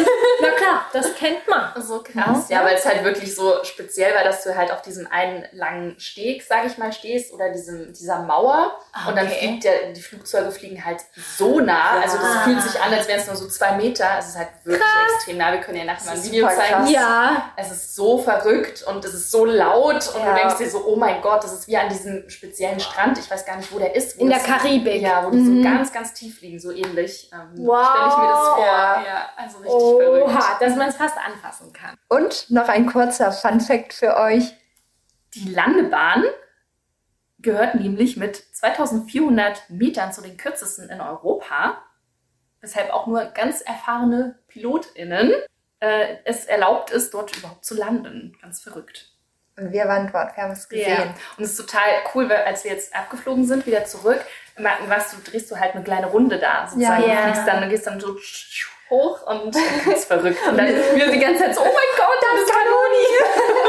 D: Na klar, das kennt man.
C: So krass. Ja, weil es halt wirklich so speziell war, dass du halt auf diesem einen langen Steg, sag ich mal, stehst oder diesem, dieser Mauer. Und dann
D: Okay.
C: fliegt der, die Flugzeuge fliegen halt so nah.
B: Ja.
C: Also das fühlt sich an, als wären es nur so zwei Meter. Es ist halt wirklich extrem nah. Wir können ja nachher mal ein Video zeigen.
B: krass.
D: Ja.
C: Es ist so verrückt und es ist so laut und
B: Ja.
C: du denkst dir so, oh mein Gott, das ist wie an diesem speziellen Strand. Ich weiß gar nicht, wo der ist. Wo
D: In der Karibik.
C: Ja, wo die
D: Mhm.
C: so ganz, ganz tief liegen, so ähnlich. Ähm,
D: Wow.
C: Stelle ich mir das vor.
B: Ja.
C: Also richtig verrückt.
D: Oha, dass man es fast anfassen kann.
B: Und noch ein kurzer Fun-Fact für euch.
C: Die Landebahn gehört nämlich mit 2400 Metern zu den kürzesten in Europa. weshalb auch nur ganz erfahrene PilotInnen äh, es erlaubt ist, dort überhaupt zu landen. Ganz verrückt.
B: Und wir waren dort, wir haben es gesehen.
C: Ja. Und es ist total cool, weil als wir jetzt abgeflogen sind, wieder zurück, ma- machst du, drehst du halt eine kleine Runde da sozusagen.
B: Ja.
C: Du fliegst dann, du gehst dann so hoch und ganz verrückt. Und dann wir die ganze Zeit so, oh mein Gott, das ist Kanoni!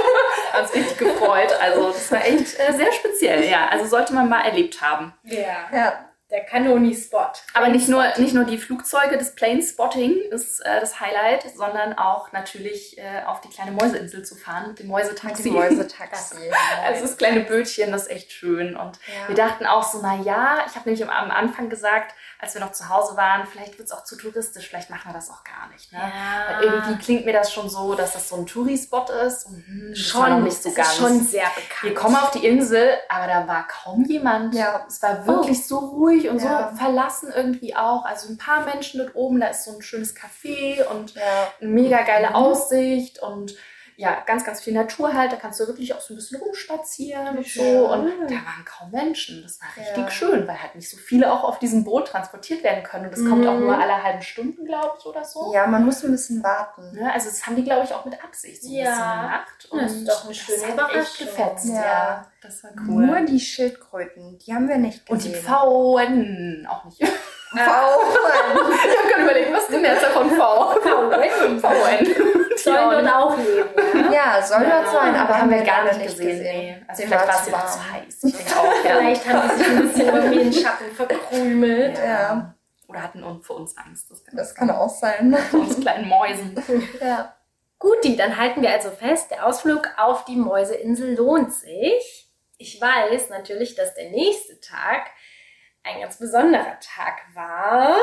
C: haben uns richtig gefreut. Also das war echt äh, sehr speziell, ja. Also sollte man mal erlebt haben.
D: Ja.
B: Ja.
D: Der Kanoni-Spot.
C: Aber nicht nur, nicht nur die Flugzeuge, das Plane Spotting ist äh, das Highlight, sondern auch natürlich äh, auf die kleine Mäuseinsel zu fahren mit dem Mäusetaxi.
B: Die Mäusetaxi.
C: Also das kleine Bötchen, das ist echt schön. Und
B: Ja.
C: wir dachten auch so, na ja, ich habe nämlich am, am Anfang gesagt, als wir noch zu Hause waren, vielleicht wird es auch zu touristisch, vielleicht machen wir das auch gar nicht. Ne?
D: Ja.
C: Weil irgendwie klingt mir das schon so, dass das so ein Touri-Spot ist. Hm, das war
D: Schon,
C: nicht so
D: es
C: ganz.
D: ist schon sehr bekannt.
C: wir kommen auf die Insel, aber da war kaum jemand.
B: Ja.
C: Es war wirklich so ruhig und
B: Ja.
C: so verlassen irgendwie auch. Also ein paar Menschen dort oben, da ist so ein schönes Café und eine mega geile
B: Mhm.
C: Aussicht und ja, ganz, ganz viel Natur halt. Da kannst du wirklich auch so ein bisschen rumspazieren und so. Und da waren kaum Menschen. Das war richtig
B: Ja.
C: schön, weil halt nicht so viele auch auf diesem Boot transportiert werden können. Und das kommt auch
D: Mhm.
C: nur alle halben Stunden, glaube ich, oder so.
B: ja, man muss ein bisschen warten.
C: Ne? Also das haben die, glaube ich, auch mit Absicht so ein
D: Ja.
C: bisschen gemacht.
D: Das ist doch eine schöne Überraschung.
C: gefetzt. Ja.
B: Ja.
C: das war cool.
B: Nur die Schildkröten, die haben wir nicht
C: und die
B: gesehen.
C: Pfauen auch nicht. Ich
B: Pfauen.
C: habe gerade überlegt, was ist denn jetzt von V?
D: Pfauen.
C: Pfauen.
D: Sollen dort auch leben, ja?
B: Ja, soll dort sein, aber haben wir gar nicht gesehen.
C: Nee. Also vielleicht war es
B: warm.
C: zu heiß. Auch.
D: Vielleicht haben sie sich ein bisschen irgendwie in den Schatten verkrümelt.
B: Ja,
C: Oder hatten vor uns Angst. Das kann,
B: das kann auch sein.
C: vor uns kleinen Mäusen.
B: Ja.
D: Guti, dann halten wir also fest, der Ausflug auf die Mäuseinsel lohnt sich. Ich weiß natürlich, dass der nächste Tag ein ganz besonderer Tag war,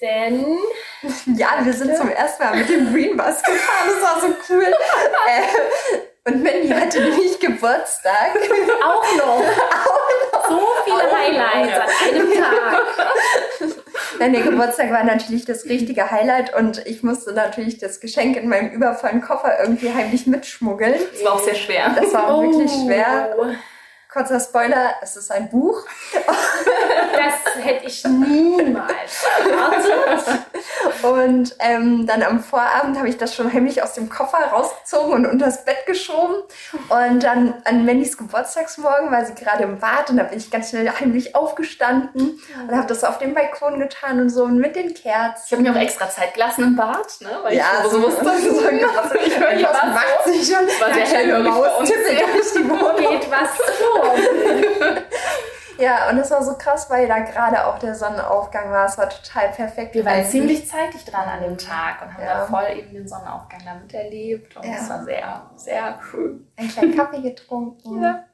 D: denn
B: Ja, wir sind zum ersten Mal mit dem Green Bus gefahren. Das war so cool. äh, und Mandy hatte nämlich Geburtstag.
D: auch noch so viele Highlights an einem Tag.
B: Nein, der Geburtstag war natürlich das richtige Highlight und ich musste natürlich das Geschenk in meinem übervollen Koffer irgendwie heimlich mitschmuggeln.
C: Das war auch sehr schwer.
B: Das war auch wirklich schwer. Kurzer Spoiler, es ist ein Buch.
D: Das hätte ich niemals erwartet.
B: Und ähm, dann am Vorabend habe ich das schon heimlich aus dem Koffer rausgezogen und unters Bett geschoben. Und dann an Mandys Geburtstagsmorgen war sie gerade im Bad und da bin ich ganz schnell heimlich aufgestanden und habe das auf dem Balkon getan und so und mit den
C: Ich
B: Kerzen.
C: habe mir auch extra Zeit gelassen im Bad, ne? weil
B: Ja,
C: ich so wusste,
B: so krass.
C: ich höre
B: Was macht sie schon?
C: war sehr hellhörig bei uns.
B: tippelt durch die Wohnung.
D: Geht was vor.
B: Ja, und es war so krass, weil da gerade auch der Sonnenaufgang war. Es war total perfekt.
C: Wir waren ziemlich zeitig dran an dem Tag und haben
B: Ja.
C: da voll eben den Sonnenaufgang damit erlebt. Und
B: Ja.
C: es war sehr, sehr schön.
B: einen kleinen Kaffee getrunken.
C: Ja.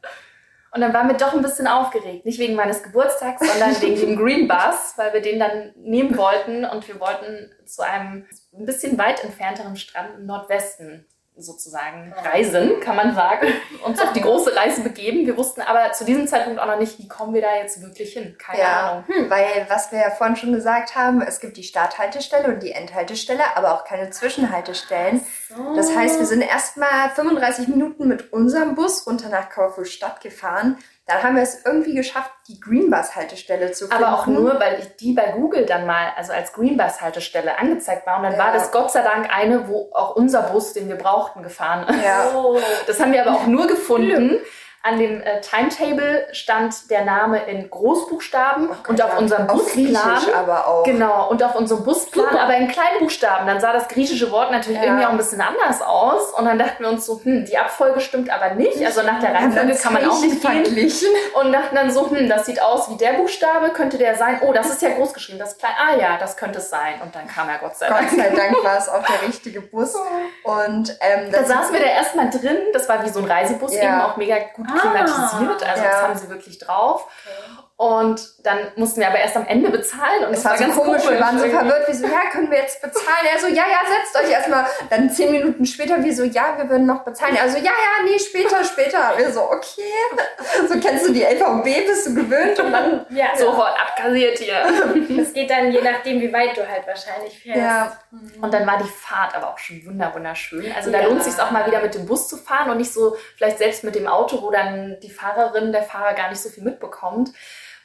C: Und dann waren wir doch ein bisschen aufgeregt. Nicht wegen meines Geburtstags, sondern wegen dem Green Bus, weil wir den dann nehmen wollten und wir wollten zu einem ein bisschen weit entfernteren Strand im Nordwesten sozusagen reisen, kann man sagen, uns auf die große Reise begeben. Wir wussten aber zu diesem Zeitpunkt auch noch nicht, wie kommen wir da jetzt wirklich hin. Keine
B: Ja,
C: Ahnung.
B: hm, weil was wir ja vorhin schon gesagt haben, es gibt die Starthaltestelle und die Endhaltestelle, aber auch keine Zwischenhaltestellen. Das heißt, wir sind erstmal 35 Minuten mit unserem Bus runter nach Kaufhof-Stadt gefahren. Dann haben wir es irgendwie geschafft, die Greenbus-Haltestelle zu finden.
C: Aber auch nur, weil ich die bei Google dann mal, also als Greenbus-Haltestelle angezeigt war. Und dann
B: Ja.
C: war das Gott sei Dank eine, wo auch unser Bus, den wir brauchten, gefahren ist.
B: Ja.
C: Das haben wir aber auch nur gefunden. An dem äh, Timetable stand der Name in Großbuchstaben
B: Oh Gott,
C: und auf unserem Busplan.
B: Aber auch.
C: Genau, und auf unserem Busplan,
D: Super.
C: aber in Kleinbuchstaben. Dann sah das griechische Wort natürlich
B: Ja.
C: irgendwie auch ein bisschen anders aus. Und dann dachten wir uns so, hm, die Abfolge stimmt aber nicht. Also nach der Reihenfolge kann man auch nicht gehen. Und dachten dann so, hm, das sieht aus wie der Buchstabe, könnte der sein. Oh, das ist ja groß geschrieben, das ist klein. Ah ja, das könnte es sein. Und dann kam er Gott sei Dank.
B: Gott sei Dank war es auch der richtige Bus. Und ähm,
C: Da saßen wir da erstmal drin. Das war wie so ein Reisebus,
B: Ja.
C: eben auch mega gut. Klimatisiert. Also das haben sie wirklich drauf. Und dann mussten wir aber erst am Ende bezahlen. Und
B: Es
C: das
B: war so komisch, wir waren so verwirrt, wie so, ja, können wir jetzt bezahlen? Er so, ja, ja, setzt euch erstmal. Dann zehn Minuten später, wie so, ja, wir würden noch bezahlen. Also, ja, ja, nee, später, später. Wir so, okay. So kennst du die LVB, bist du gewöhnt und dann,
D: Ja,
C: Sofort abkassiert hier.
D: Das geht dann je nachdem, wie weit du halt wahrscheinlich fährst.
B: ja,
C: Und dann war die Fahrt aber auch schon wunder wunderschön. Also da
D: Ja.
C: lohnt es sich auch mal wieder mit dem Bus zu fahren und nicht so vielleicht selbst mit dem Auto, wo dann die Fahrerin, der Fahrer gar nicht so viel mitbekommt.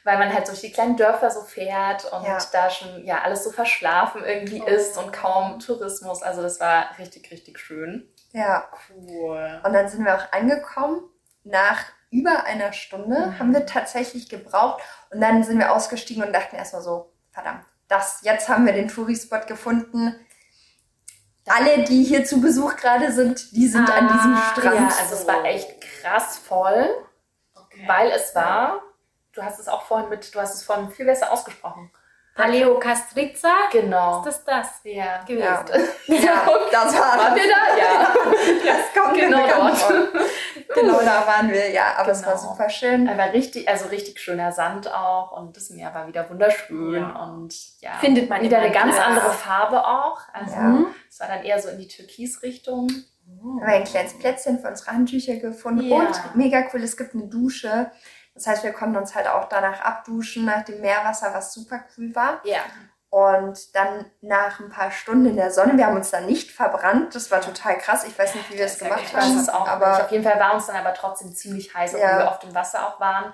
C: Weil man halt durch die kleinen Dörfer so fährt und
B: Ja.
C: da schon ja alles so verschlafen irgendwie ist und kaum Tourismus. Also das war richtig, richtig schön.
B: Ja.
C: Cool.
B: Und dann sind wir auch angekommen. Nach über einer Stunde
C: Mhm.
B: haben wir tatsächlich gebraucht. Und dann sind wir ausgestiegen und dachten erstmal so, verdammt, das, jetzt haben wir den Touri-Spot gefunden. Alle, die hier zu Besuch gerade sind, die sind an diesem
D: Ah,
B: Strand.
C: Ja, also es war echt krass voll, weil es war, du hast es auch vorhin mit, du hast es vorhin viel besser ausgesprochen.
D: Paleo Castrizza.
C: Genau.
D: Ist das das
C: ja.
D: gewesen?
B: Ja. ja, das war
C: Waren wir da? Ja.
B: Das kommt
C: Genau dort.
B: vor. Genau da waren wir, ja. Aber es war
C: Genau.
B: super schön.
C: Aber richtig, also richtig schöner Sand auch und das Meer war wieder wunderschön
D: Ja.
C: und ja.
D: Findet man
C: wieder eine ganz
D: wieder.
C: andere Farbe auch. Also
B: Ja.
C: es war dann eher so in die Türkisrichtung.
B: haben wir ein kleines Plätzchen für unsere Handtücher gefunden
C: Ja.
B: und mega cool, es gibt eine Dusche. Das heißt, wir konnten uns halt auch danach abduschen, nach dem Meerwasser, was super cool war.
D: Ja.
B: Und dann nach ein paar Stunden in der Sonne, wir haben uns dann nicht verbrannt, das war total krass. Ich weiß nicht, wie wir es gemacht
C: Ich weiß
B: haben,
C: es auch nicht.
B: aber
C: Auf jeden Fall war uns dann aber trotzdem ziemlich heiß, obwohl
B: Ja.
C: wir auf dem Wasser auch waren.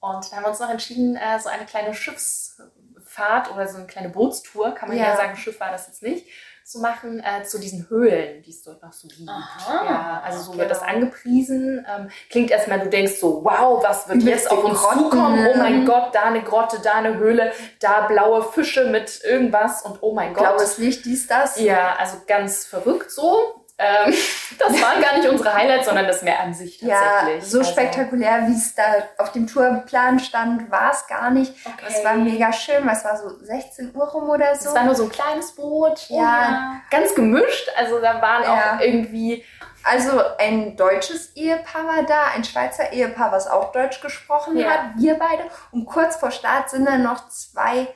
C: Und dann haben wir uns noch entschieden, äh, so eine kleine Schiffsfahrt oder so eine kleine Bootstour, kann man ja,
B: Ja.
C: sagen, Schiff war das jetzt nicht, zu machen äh, zu diesen Höhlen, die es dort noch so gibt.
D: Aha.
C: Ja, also so
B: Genau.
C: wird das angepriesen. Ähm, klingt erstmal, du denkst so, wow, was wird jetzt auf uns
B: Grotten.
C: zukommen? Oh mein Gott, da eine Grotte, da eine Höhle, da blaue Fische mit irgendwas und oh mein Gott.
B: blaues Licht, dies, das.
C: Ja, also ganz verrückt so. Ähm, das waren gar nicht unsere Highlights, sondern das Meer an sich
B: Ja,
C: tatsächlich.
B: so
C: Also,
B: spektakulär, wie es da auf dem Tourplan stand, war es gar nicht.
C: Okay.
B: Es war mega schön, weil es war so 16 Uhr rum oder so.
C: Es war nur so ein kleines Boot.
B: Ja.
C: Ganz gemischt. Also da waren
B: Ja.
C: auch irgendwie.
B: Also ein deutsches Ehepaar war da, ein Schweizer Ehepaar, was auch Deutsch gesprochen
C: Ja.
B: hat, wir beide. Und kurz vor Start sind dann noch zwei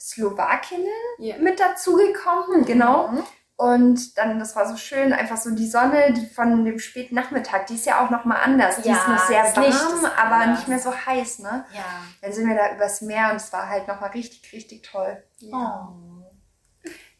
B: Slowakinnen
C: Ja.
B: mit dazugekommen, genau. Und dann, das war so schön, einfach so die Sonne, die von dem späten Nachmittag, die ist ja auch nochmal anders. Die
D: Ja,
B: ist noch sehr warm,
D: ist
B: aber
D: anders.
B: nicht mehr so heiß, ne?
D: Ja.
B: Dann sind wir da übers Meer und es war halt nochmal richtig, richtig toll.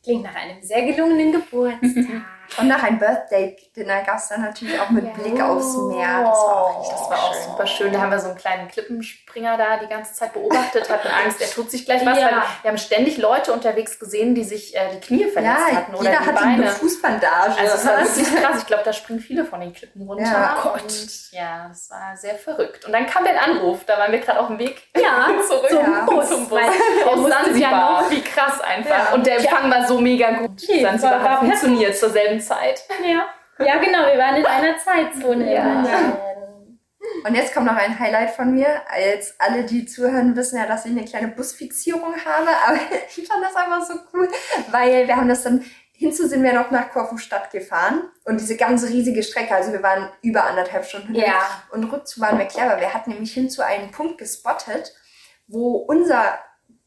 D: Klingt nach einem sehr gelungenen Geburtstag.
B: Und nach einem Birthday-Dinner gab es dann natürlich auch mit
D: Ja.
B: Blick aufs Meer. Das war auch richtig
C: Das war auch
B: schön.
C: super schön. Da haben wir so einen kleinen Klippenspringer da die ganze Zeit beobachtet, hatten Angst, er tut sich gleich was.
D: Ja.
C: Weil wir haben ständig Leute unterwegs gesehen, die sich äh, die Knie verletzt
B: Ja,
C: hatten oder
B: jeder
C: die
B: hatte
C: Beine.
B: eine Fußbandage.
C: Also es war wirklich krass. Ich glaube, da springen viele von den Klippen runter.
B: Ja.
D: Oh Gott.
C: Und ja, das war sehr verrückt. Und dann kam der Anruf. Da waren wir gerade auf dem Weg
D: Ja,
C: zurück
D: zum
B: Ja.
D: Bus.
C: zum Bus. Aus Sansibar.
D: ja noch.
C: Wie krass einfach.
B: Ja.
C: Und der Empfang war so mega gut.
D: Okay,
C: Sansibar hat funktioniert zur selben Zeit.
D: Ja. ja, genau, wir waren in einer Zeitzone.
C: Ja.
B: Und jetzt kommt noch ein Highlight von mir. Als alle, die zuhören, wissen ja, dass ich eine kleine Busfixierung habe. Aber ich fand das einfach so cool, weil wir haben das dann, hinzu sind wir noch nach Korfu Stadt gefahren. Und diese ganze riesige Strecke, also wir waren über anderthalb Stunden
D: Ja.
B: Und rückzu waren wir clever. Wir hatten nämlich hinzu einen Punkt gespottet, wo unser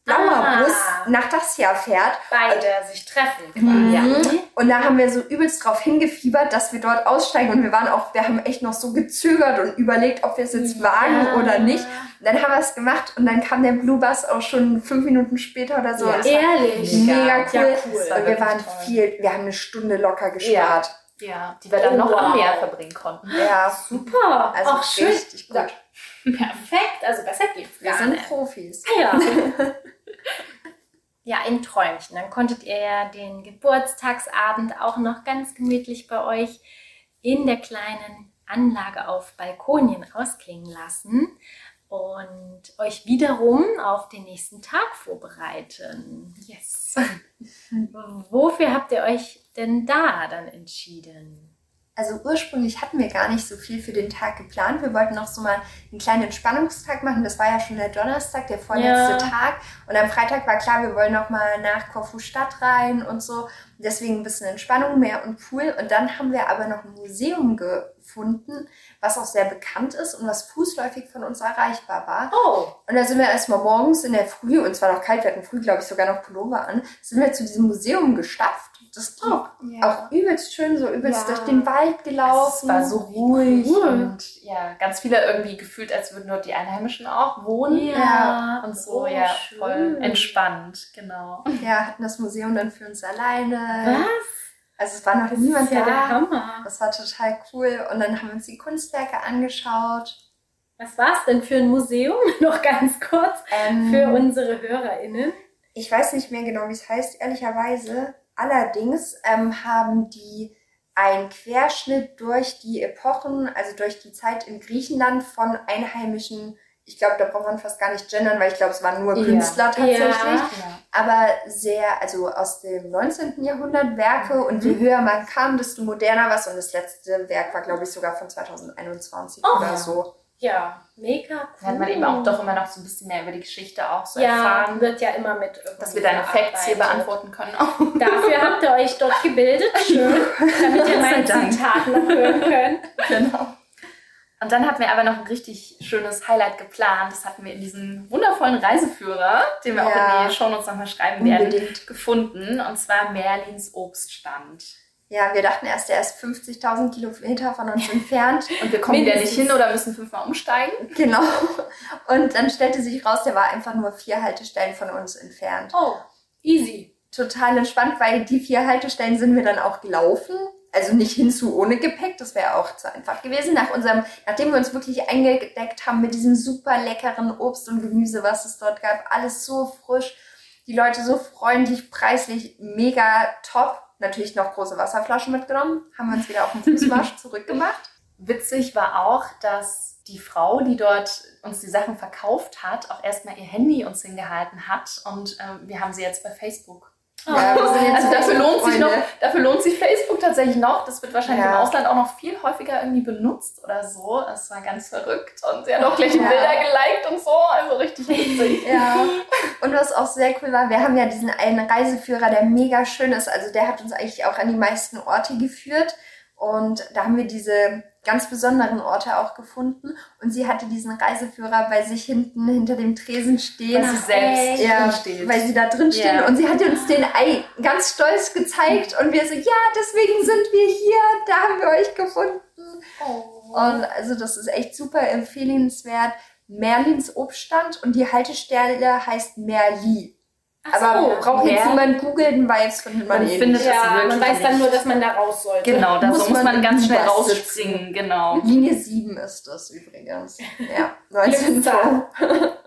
B: blauer
D: Ah.
B: Nach Dacia fährt.
D: Beide sich treffen.
B: Mhm.
D: quasi.
B: Und da haben wir so übelst drauf hingefiebert, dass wir dort aussteigen. Und wir waren auch, wir haben echt noch so gezögert und überlegt, ob wir es jetzt wagen oder nicht. Und dann haben wir es gemacht und dann kam der Blue Bus auch schon fünf Minuten später oder so.
C: Ja.
D: Ehrlich.
B: mega cool.
D: Ja, cool.
B: Und wir waren
C: toll.
B: viel, wir haben eine Stunde locker gespart.
C: Ja, die wir dann
D: Oh,
C: noch am
D: wow.
C: Meer verbringen konnten.
B: Ja,
D: Super.
B: also
D: Auch schön.
B: richtig gut.
D: Perfekt. Also besser geht's
B: Wir sind. Profis.
D: Ja. ja, ein Träumchen. Dann konntet ihr ja den Geburtstagsabend auch noch ganz gemütlich bei euch in der kleinen Anlage auf Balkonien ausklingen lassen und euch wiederum auf den nächsten Tag vorbereiten.
C: Yes.
D: Wofür habt ihr euch denn da dann entschieden?
B: Also ursprünglich hatten wir gar nicht so viel für den Tag geplant. Wir wollten noch so mal einen kleinen Entspannungstag machen. Das war ja schon der Donnerstag, der vorletzte
D: Ja.
B: Tag. Und am Freitag war klar, wir wollen noch mal nach Korfu Stadt rein und so. Deswegen ein bisschen Entspannung, Meer und Pool. Und dann haben wir aber noch ein Museum gefunden, was auch sehr bekannt ist und was fußläufig von uns erreichbar war.
D: Oh,
B: Und da sind wir erstmal morgens in der Früh, und zwar noch kalt, wir hatten früh, glaube ich, sogar noch Pullover an, sind wir zu diesem Museum gestapft. Das ging auch übelst schön, so übelst
C: Ja.
B: durch den Wald
C: Es
B: gelaufen.
C: war so ruhig
D: cool.
C: und ja, ganz viele irgendwie gefühlt, als würden dort die Einheimischen auch wohnen.
B: Ja.
C: Und so,
D: Oh,
C: ja,
D: schön.
C: voll entspannt, genau.
B: Ja, hatten das Museum dann für uns alleine.
D: was?
B: Also es war noch
D: Das
B: niemand
D: ja der
B: da.
D: Hammer.
B: Das war total cool. Und dann haben wir uns die Kunstwerke angeschaut.
D: Was war es denn für ein Museum? Noch ganz kurz
B: Ähm,
D: für unsere HörerInnen.
B: Ich weiß nicht mehr genau, wie es heißt, ehrlicherweise. Allerdings ähm, haben die einen Querschnitt durch die Epochen, also durch die Zeit in Griechenland von einheimischen, ich glaube, da braucht man fast gar nicht gendern, weil ich glaube, es waren nur
C: Ja.
B: Künstler tatsächlich.
D: Ja.
B: aber sehr, also aus dem 19. Jahrhundert Werke und je höher man kam, desto moderner was und das letzte Werk war, glaube ich, sogar von 2021
D: Oh,
B: oder
C: ja.
B: so.
D: Ja, mega cool.
C: Hat man eben auch doch immer noch so ein bisschen mehr über die Geschichte auch so
D: ja,
C: erfahren,
D: wird ja immer mit
C: dass wir deine Facts hier beantworten können.
D: Dafür habt ihr euch dort gebildet, schön, damit ihr
C: Gott sei
D: mein
C: Dank.
D: Zitat noch hören könnt.
C: genau. Und dann hatten wir aber noch ein richtig schönes Highlight geplant. Das hatten wir in diesem wundervollen Reiseführer, den wir auch
B: Ja.
C: in die Shownotes nochmal schreiben werden,
B: Unbedingt.
C: gefunden. Und zwar Merlins Obststand.
B: Ja, wir dachten erst, er ist 50.000 Kilometer von uns entfernt.
C: Und wir kommen wieder nicht hin oder müssen fünfmal umsteigen.
B: Genau. Und dann stellte sich raus, der war einfach nur vier Haltestellen von uns entfernt.
D: Oh, easy.
B: Total entspannt, weil die vier Haltestellen sind wir dann auch gelaufen. Also nicht hinzu ohne Gepäck, das wäre auch zu einfach gewesen. Nach unserem, nachdem wir uns wirklich eingedeckt haben mit diesem super leckeren Obst und Gemüse, was es dort gab, alles so frisch, die Leute so freundlich, preislich, mega top. Natürlich noch große Wasserflaschen mitgenommen, haben wir uns wieder auf den Fußmarsch zurückgemacht.
C: Witzig war auch, dass die Frau, die dort uns die Sachen verkauft hat, auch erstmal ihr Handy uns hingehalten hat. Und ähm, wir haben sie jetzt bei Facebook.
B: Ja, jetzt
C: Also dafür lohnt sich noch, dafür lohnt sich Facebook tatsächlich noch. Das wird wahrscheinlich
B: Ja.
C: im Ausland auch noch viel häufiger irgendwie benutzt oder so. Es war ganz verrückt und sie hat auch gleich
B: Ja.
C: Bilder geliked und so. Also richtig witzig.
B: Ja, und was auch sehr cool war, wir haben ja diesen einen Reiseführer, der mega schön ist. Also der hat uns eigentlich auch an die meisten Orte geführt. Und da haben wir diese ganz besonderen Orte auch gefunden. Und sie hatte diesen Reiseführer bei sich hinten hinter dem Tresen stehen.
C: Weil sie selbst
B: ja,
C: steht.
B: weil sie da drin stehen. Und sie hat uns den Ei ganz stolz gezeigt. Und wir so, ja, deswegen sind wir hier. Da haben wir euch gefunden. Und also das ist echt super empfehlenswert. Merlins Obststand und die Haltestelle heißt Merli.
D: Ach
B: Aber
D: so,
B: braucht jetzt niemand googeln, weil es findet man
C: Man
B: eh
C: findet
D: Ja, man weiß dann
C: nicht.
D: nur, dass man da raus sollte.
C: Genau, da
B: Muss
C: muss, muss
B: man
C: man ganz schnell rausspringen. Genau.
B: Linie 7 ist das übrigens. Ja, 19
D: Glückszahl.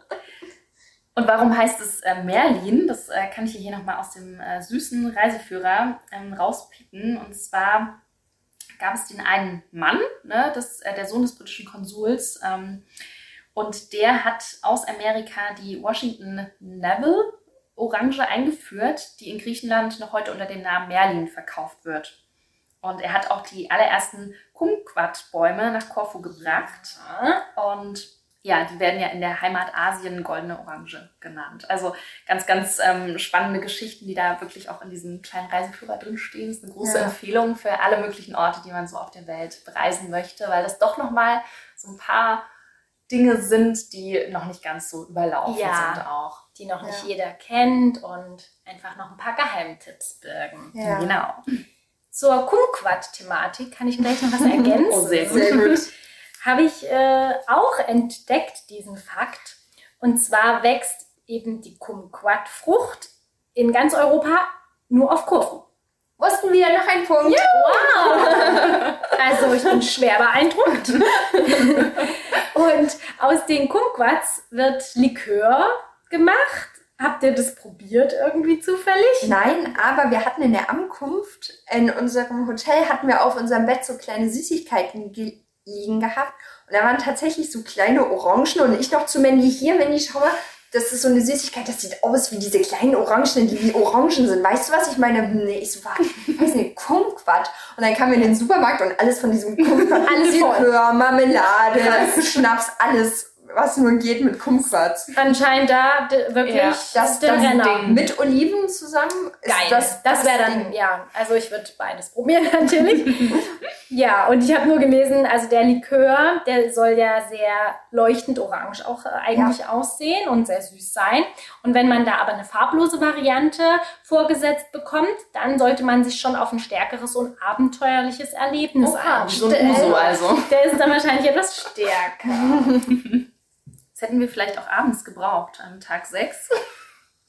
C: Und warum heißt es äh, Merlin? Das äh, kann ich hier nochmal aus dem äh, süßen Reiseführer ähm, rauspicken. Und zwar gab es den einen Mann, ne, das, äh, der Sohn des britischen Konsuls, ähm, und der hat aus Amerika die Washington Neville Orange eingeführt, die in Griechenland noch heute unter dem Namen Merlin verkauft wird. Und er hat auch die allerersten Kumquat-Bäume nach Korfu gebracht. Und ja, die werden ja in der Heimat Asien goldene Orange genannt. Also ganz, ganz ähm, spannende Geschichten, die da wirklich auch in diesem kleinen Reiseführer drinstehen. Das ist eine große
B: Ja.
C: Empfehlung für alle möglichen Orte, die man so auf der Welt bereisen möchte, weil das doch nochmal so ein paar Dinge sind, die noch nicht ganz so überlaufen
D: Ja.
C: sind auch.
D: Die noch nicht
B: Ja.
D: jeder kennt und einfach noch ein paar Geheimtipps birgen.
B: Ja.
C: Genau.
D: Zur Kumquat-Thematik kann ich gleich noch was ergänzen.
C: Oh, sehr gut.
B: Sehr gut.
D: Habe ich äh, auch entdeckt, diesen Fakt. Und zwar wächst eben die Kumquat-Frucht in ganz Europa nur auf Korfu.
B: Wussten wir noch ein Punkt?
D: Wow! Also ich bin schwer beeindruckt. Und aus den Kumquats wird Likör gemacht. Habt ihr das probiert irgendwie zufällig?
B: Nein, aber wir hatten in der Ankunft, in unserem Hotel, hatten wir auf unserem Bett so kleine Süßigkeiten ge liegen gehabt. Und da waren tatsächlich so kleine Orangen und ich noch zu Mandy hier, wenn ich schaue, das ist so eine Süßigkeit, das sieht aus wie diese kleinen Orangen, die wie Orangen sind. Weißt du, was ich meine? Hm, Nee, ich so, was? Ich weiß nicht, Kumquat. Und dann kamen wir in den Supermarkt und alles von diesem Kumquat,
D: Alles voll.
B: Likör, Marmelade, Schnaps, alles, was nur geht mit Kumquats.
D: Anscheinend da wirklich
C: Ja,
B: das- das.
C: Ding.
B: Mit Oliven zusammen ist
D: Geil.
B: das,
D: Das, wäre dann,
B: Ding.
D: ja, also ich würde beides probieren natürlich. ja, und ich habe nur gelesen, also der Likör, der soll ja sehr leuchtend orange auch äh, eigentlich aussehen und sehr süß sein. Und wenn man da aber eine farblose Variante vorgesetzt bekommt, dann sollte man sich schon auf ein stärkeres und abenteuerliches Erlebnis
C: so ein
D: einstellen.
C: Uso also.
D: Der ist dann wahrscheinlich etwas stärker.
C: Das hätten wir vielleicht auch abends gebraucht, am Tag 6.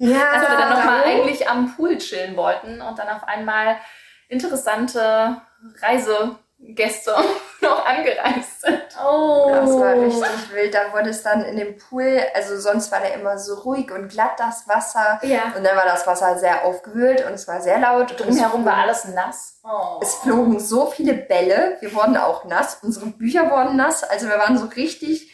B: Ja,
C: als wir dann nochmal eigentlich am Pool chillen wollten und dann auf einmal interessante Gäste noch angereist sind.
D: Oh.
B: Das war richtig wild. Da wurde es dann in dem Pool, also sonst war der immer so ruhig und glatt, das Wasser.
D: Ja.
B: Und dann war das Wasser sehr aufgewühlt und es war sehr laut. Und
C: Drumherum war alles nass.
D: Oh.
B: Es flogen so viele Bälle. Wir wurden auch nass. Unsere Bücher wurden nass. Also wir waren so richtig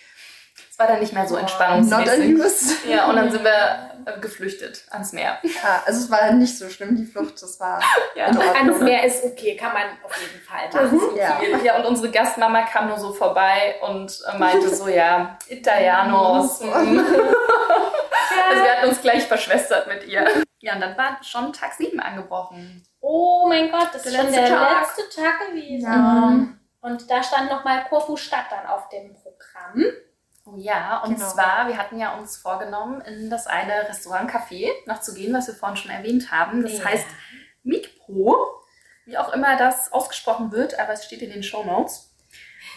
C: Es war dann nicht mehr so
B: not
C: entspannungsmäßig.
B: amused.
C: Ja, und dann sind wir äh, geflüchtet ans Meer.
B: Ja, also es war nicht so schlimm, die Flucht. Das war
C: Ja.
D: Ans. Meer ist okay, kann man auf jeden Fall machen.
C: ist
B: Ja.
C: okay. Ja. und unsere Gastmama kam nur so vorbei und äh, meinte so, ja, Italianos. Also wir hatten uns gleich verschwestert mit ihr. Ja, und dann war schon Tag 7 angebrochen.
D: Oh mein Gott, das
C: Der
D: ist schon der
C: Tag.
D: letzte Tag gewesen.
B: Ja.
D: Und da stand nochmal Korfu Stadt dann auf dem Programm.
C: Oh ja, und
B: Genau.
C: zwar, wir hatten ja uns vorgenommen, in das eine Restaurant-Café noch zu gehen, was wir vorhin schon erwähnt haben. Das
D: Ja.
C: heißt Mikpro, wie auch immer das ausgesprochen wird, aber es steht in den Show Notes.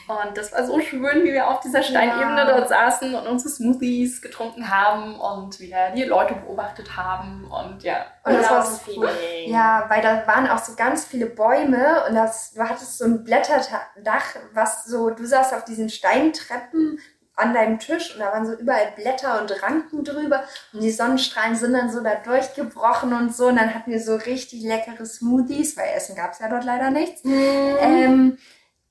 C: Und das war so schön, wie wir auf dieser Steinebene
B: Ja.
C: dort saßen und unsere Smoothies getrunken haben und wieder die Leute beobachtet haben. Und ja,
B: Und das war so cool. Ja, weil da waren auch so ganz viele Bäume und das, du hattest so ein Blätterdach, was so, du saßt auf diesen Steintreppen an deinem Tisch und da waren so überall Blätter und Ranken drüber und die Sonnenstrahlen sind dann so da durchgebrochen und so und dann hatten wir so richtig leckere Smoothies, weil Essen gab es ja dort leider nichts. Ähm,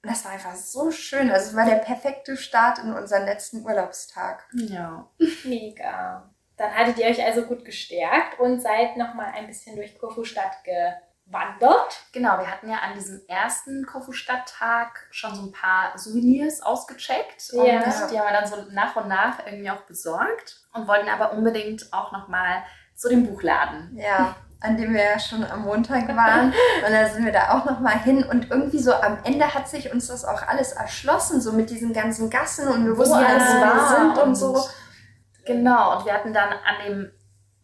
B: und das war einfach so schön. Also es war der perfekte Start in unseren letzten Urlaubstag.
C: ja.
D: Mega. Dann hattet ihr euch also gut gestärkt und seid nochmal ein bisschen durch Korfu Stadt gewandert.
C: Genau, wir hatten ja an diesem ersten Kofu-Stadttag schon so ein paar Souvenirs ausgecheckt. Und
D: Ja.
C: die haben wir dann so nach und nach irgendwie auch besorgt und wollten aber unbedingt auch nochmal zu dem Buchladen.
B: Ja, an dem wir ja schon am Montag waren. Und da sind wir da auch nochmal hin. Und irgendwie so am Ende hat sich uns das auch alles erschlossen, so mit diesen ganzen Gassen und wir wussten
C: alles,
B: wo wir
C: war
B: sind und,
C: und-
B: so.
C: Genau, und wir hatten dann an dem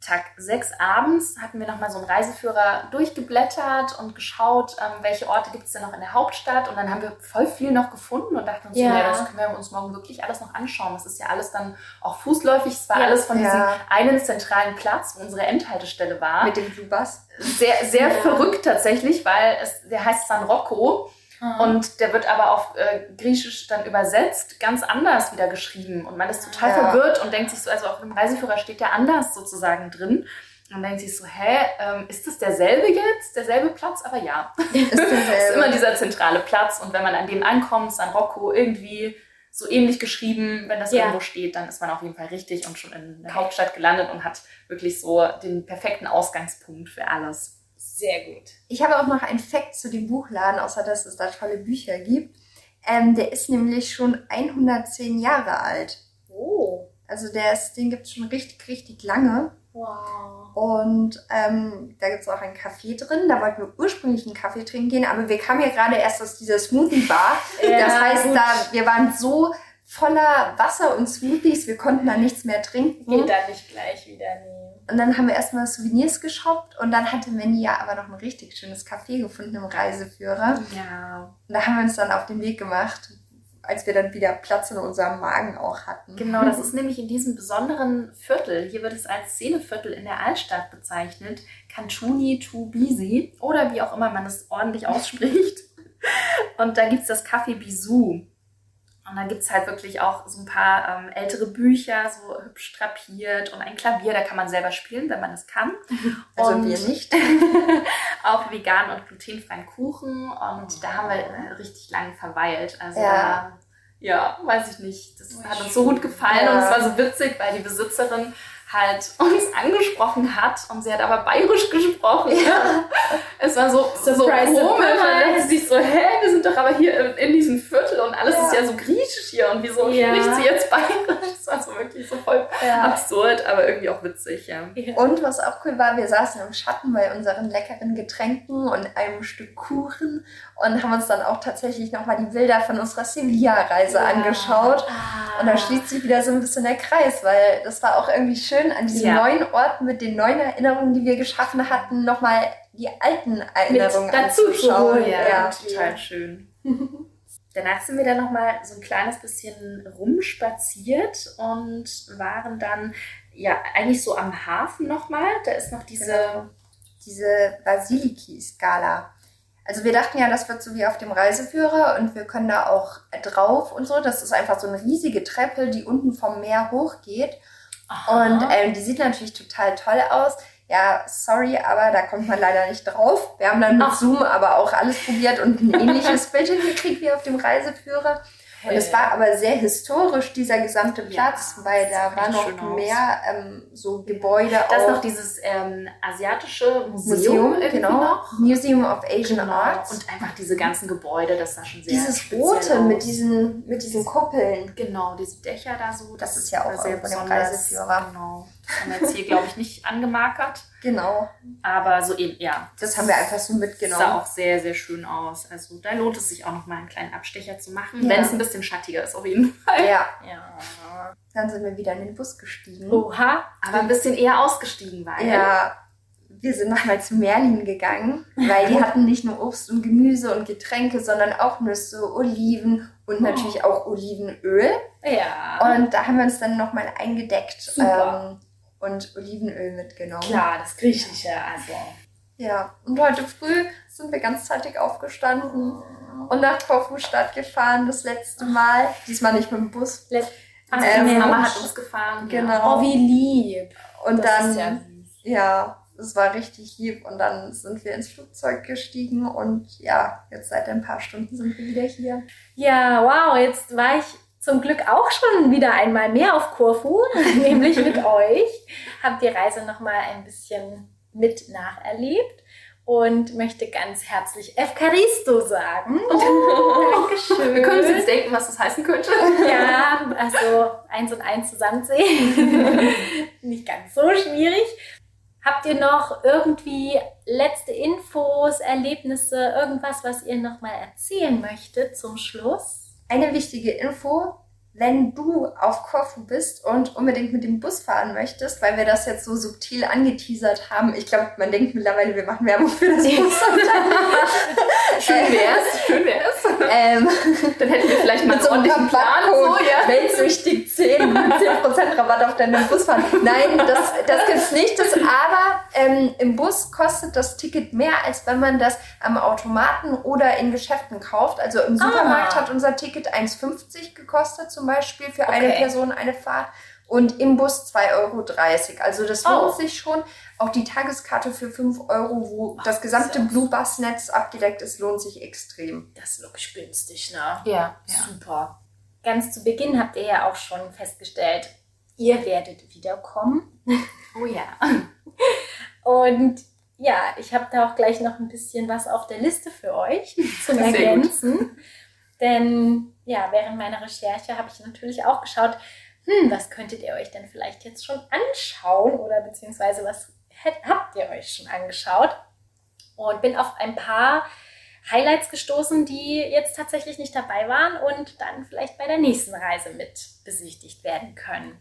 C: Tag sechs abends, hatten wir nochmal so einen Reiseführer durchgeblättert und geschaut, ähm, welche Orte gibt es denn noch in der Hauptstadt. Und dann haben wir voll viel noch gefunden und dachten uns,
D: Ja.
C: so, ja, das können wir uns morgen wirklich alles noch anschauen. Das ist ja alles dann auch fußläufig. Es war
D: Ja.
C: alles von diesem
B: Ja.
C: einen zentralen Platz, wo unsere Endhaltestelle war.
B: Mit dem Blue Bus.
C: sehr, sehr verrückt tatsächlich, weil es, der heißt San Rocco
D: Mhm.
C: und der wird aber auf äh, Griechisch dann übersetzt ganz anders wieder geschrieben und man ist total
B: Ja.
C: verwirrt und denkt sich so, also auf dem Reiseführer steht der anders sozusagen drin. Und denkt sich so, hä, ähm, ist das derselbe jetzt? Derselbe Platz? Aber ja,
B: Ist
C: es ist immer dieser zentrale Platz und wenn man an dem ankommt, San Rocco irgendwie so ähnlich geschrieben, wenn das
D: Ja.
C: irgendwo steht, dann ist man auf jeden Fall richtig und schon in der Hauptstadt gelandet und hat wirklich so den perfekten Ausgangspunkt für alles.
D: Sehr gut.
B: Ich habe auch noch einen Fact zu dem Buchladen, außer dass es da tolle Bücher gibt. Ähm, der ist nämlich schon 110 Jahre alt.
D: Oh.
B: Also der ist, den gibt es schon richtig, richtig lange.
D: Wow.
B: Und ähm, da gibt es auch einen Kaffee drin. Da wollten wir ursprünglich einen Kaffee trinken gehen, aber wir kamen ja gerade erst aus dieser Smoothie Bar.
D: Ja,
B: das heißt,
D: gut.
B: da, wir waren so voller Wasser und Smoothies, wir konnten da nichts mehr trinken.
D: Geht da nicht gleich wieder, nee.
B: Und dann haben wir erstmal Souvenirs geshoppt und dann hatte Mandy ja aber noch ein richtig schönes Café gefunden im Reiseführer.
C: Ja.
B: Und da haben wir uns dann auf den Weg gemacht, als wir dann wieder Platz in unserem Magen auch hatten.
C: Genau, das ist nämlich in diesem besonderen Viertel. Hier wird es als Szeneviertel in der Altstadt bezeichnet. Kanchuni Tubisi oder wie auch immer man es ordentlich ausspricht. Und da gibt es das Café Bisou. Und da gibt es halt wirklich auch so ein paar ähm, ältere Bücher, so hübsch drapiert und ein Klavier, da kann man selber spielen, wenn man es kann.
B: Also
C: Und-
B: wir nicht.
C: auch vegan und glutenfreien Kuchen und da haben wir richtig lange verweilt. Also
B: Ja.
C: ja, weiß ich nicht. Das hat uns so gut gefallen
B: Ja.
C: und es war so witzig, weil die Besitzerin halt uns angesprochen hat und sie hat aber bayerisch gesprochen. Es war so, so komisch. Man dachte sich so, hä, wir sind doch aber hier in diesem Viertel und alles
B: Ja.
C: ist ja so griechisch hier und wieso
D: Ja.
C: spricht sie jetzt bayerisch? Das war so wirklich so voll absurd, aber irgendwie auch witzig, ja.
B: Und was auch cool war, wir saßen im Schatten bei unseren leckeren Getränken und einem Stück Kuchen und haben uns dann auch tatsächlich nochmal die Bilder von unserer Sevilla-Reise
C: Ja.
B: angeschaut.
D: Ah.
B: Und da schließt sich wieder so ein bisschen der Kreis, weil das war auch irgendwie schön, an diesen
C: Ja.
B: neuen Orten mit den neuen Erinnerungen, die wir geschaffen hatten, nochmal die alten Erinnerungen
D: dazu zu
B: anzuschauen.
D: holen,
C: Ja,
B: Ja.
C: total schön. Danach sind wir dann nochmal so ein kleines bisschen rumspaziert und waren dann ja eigentlich so am Hafen nochmal. Da ist noch diese.
B: Genau. Diese Basiliki-Skala. Also wir dachten ja, das wird so wie auf dem Reiseführer und wir können da auch drauf und so. Das ist einfach so eine riesige Treppe, die unten vom Meer hochgeht. Und ähm, die sieht natürlich total toll aus. Ja, sorry, aber da kommt man leider nicht drauf. Wir haben dann mit
C: Ach.
B: Zoom aber auch alles probiert und ein ähnliches Bild hingekriegt wie auf dem Reiseführer. Und es war aber sehr historisch, dieser gesamte Platz,
C: Ja,
B: weil
C: das
B: da war noch mehr ähm, so Gebäude
C: Da ist noch dieses ähm, asiatische Museum,
B: Museum, genau.
C: noch.
B: Museum of Asian
C: Genau.
B: Arts.
C: Und einfach diese ganzen Gebäude, das sah schon sehr
B: Dieses Rote mit diesen, mit diesen Kuppeln.
C: Genau, diese Dächer da so.
B: Das ist ja auch
C: sehr besonders.
B: Reiseführer.
C: Genau. Das haben wir jetzt hier, glaube ich, nicht angemarkert.
B: Genau.
C: Aber so eben, ja.
B: Das haben wir einfach so
C: sah
B: mitgenommen.
C: auch sehr, sehr schön aus. Also da lohnt es sich auch noch mal einen kleinen Abstecher zu machen,
B: Ja.
C: wenn es ein bisschen schattiger ist auf jeden Fall.
B: Ja,
D: Ja.
B: dann sind wir wieder in den Bus gestiegen.
D: Oha.
C: Aber ein bisschen eher ausgestiegen war.
B: Ja, wir sind nochmal zu Merlin gegangen, weil die hatten nicht nur Obst und Gemüse und Getränke, sondern auch Nüsse, Oliven und natürlich auch Olivenöl.
D: Ja.
B: Und da haben wir uns dann nochmal eingedeckt
D: Super.
B: ähm, und Olivenöl mitgenommen.
D: Klar, das Griechische, also.
B: Ja, und heute früh sind wir ganzzeitig aufgestanden und nach Korfu-Stadt gefahren, das letzte Mal. Diesmal nicht mit dem Bus.
D: Ach,
B: Ähm,
D: Mensch.
C: Mama hat uns gefahren.
B: Genau.
D: Oh, wie lieb.
B: Und
D: Das
B: dann,
D: ist ja
B: ja,
D: süß.
B: es war richtig lieb. Und dann sind wir ins Flugzeug gestiegen und ja, jetzt seit ein paar Stunden sind wir wieder hier.
D: Ja, wow, jetzt war ich zum Glück auch schon wieder einmal mehr auf Korfu, nämlich mit euch. Hab die Reise nochmal ein bisschen mit nacherlebt und möchte ganz herzlich Evkaristo sagen. Dankeschön.
C: Wir können uns jetzt denken, was das heißen könnte.
D: Ja, also eins und eins zusammenzählen. Nicht ganz so schwierig. Habt ihr noch irgendwie letzte Infos, Erlebnisse, irgendwas, was ihr nochmal erzählen möchtet zum Schluss?
B: Eine wichtige Info, wenn du auf Korfu bist und unbedingt mit dem Bus fahren möchtest, weil wir das jetzt so subtil angeteasert haben. Ich glaube, man denkt mittlerweile, wir machen Werbung für das Bus.
C: Schön wär's, schön wär's.
B: Ähm,
C: Dann hätten wir vielleicht mal
B: so
C: einen ordentlichen Plan. So, ja.
B: Weltsüchtig 10, mit 10% Rabatt auf deinen Busfahren. Nein, das, das gibt's nicht. Das, aber ähm, im Bus kostet das Ticket mehr, als wenn man das am Automaten oder in Geschäften kauft. Also im Supermarkt
D: Ah.
B: hat unser Ticket 1,50 gekostet zum Beispiel für eine
D: Okay.
B: Person eine Fahrt. Und im Bus 2,30 Euro. Also das
D: Oh.
B: lohnt sich schon. Auch die Tageskarte für 5 Euro, wo das gesamte
D: ja
B: Blue Bus Netz abgedeckt ist, lohnt sich extrem.
D: Das ist wirklich günstig, ne?
C: Ja, ja.
D: Super. Ganz zu Beginn habt ihr ja auch schon festgestellt, ihr werdet wiederkommen.
C: Oh ja.
D: Und ja, ich habe da auch gleich noch ein bisschen was auf der Liste für euch zum. Ergänzen. Denn ja, während meiner Recherche habe ich natürlich auch geschaut, hm, was könntet ihr euch denn vielleicht jetzt schon anschauen oder beziehungsweise was habt ihr euch schon angeschaut? Und bin auf ein paar Highlights gestoßen, die jetzt tatsächlich nicht dabei waren und dann vielleicht bei der nächsten Reise mit besichtigt werden können.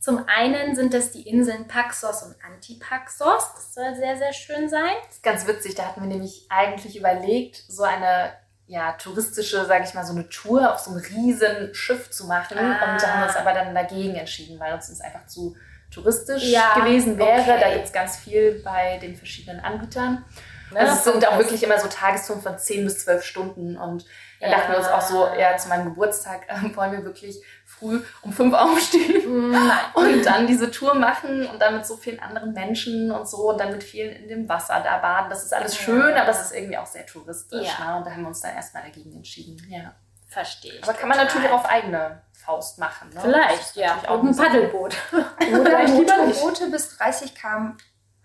D: Zum einen sind das die Inseln Paxos und Antipaxos. Das soll sehr, sehr schön sein.
C: Das ist ganz witzig. Da hatten wir nämlich eigentlich überlegt, so eine ja, touristische, sage ich mal, so eine Tour auf so einem riesen Schiff zu machen.
D: Ah.
C: Und da haben wir uns aber dann dagegen entschieden, weil uns das einfach zu touristisch
D: Ja,
C: gewesen wäre.
D: okay.
C: Da gibt es ganz viel bei den verschiedenen Anbietern.
D: Ne?
C: Also es sind auch wirklich immer so Tagestouren von 10 bis 12 Stunden. Und dann
D: Ja.
C: dachten wir uns auch so, ja, zu meinem Geburtstag äh, wollen wir wirklich früh um 5 aufstehen
D: Hm, Nein.
C: und dann diese Tour machen und dann mit so vielen anderen Menschen und so und dann mit vielen in dem Wasser da baden. Das ist alles schön, aber es ist irgendwie auch sehr touristisch.
D: Ja.
C: Ne? Und da haben wir uns dann erstmal dagegen entschieden. Ja.
D: Verstehe ich.
C: Aber kann man natürlich auch auf eigene Faust machen. Ne? Das
D: Vielleicht, ja.
C: auch
D: ein. Paddelboot.
B: Oder. Motorboote bis 30 km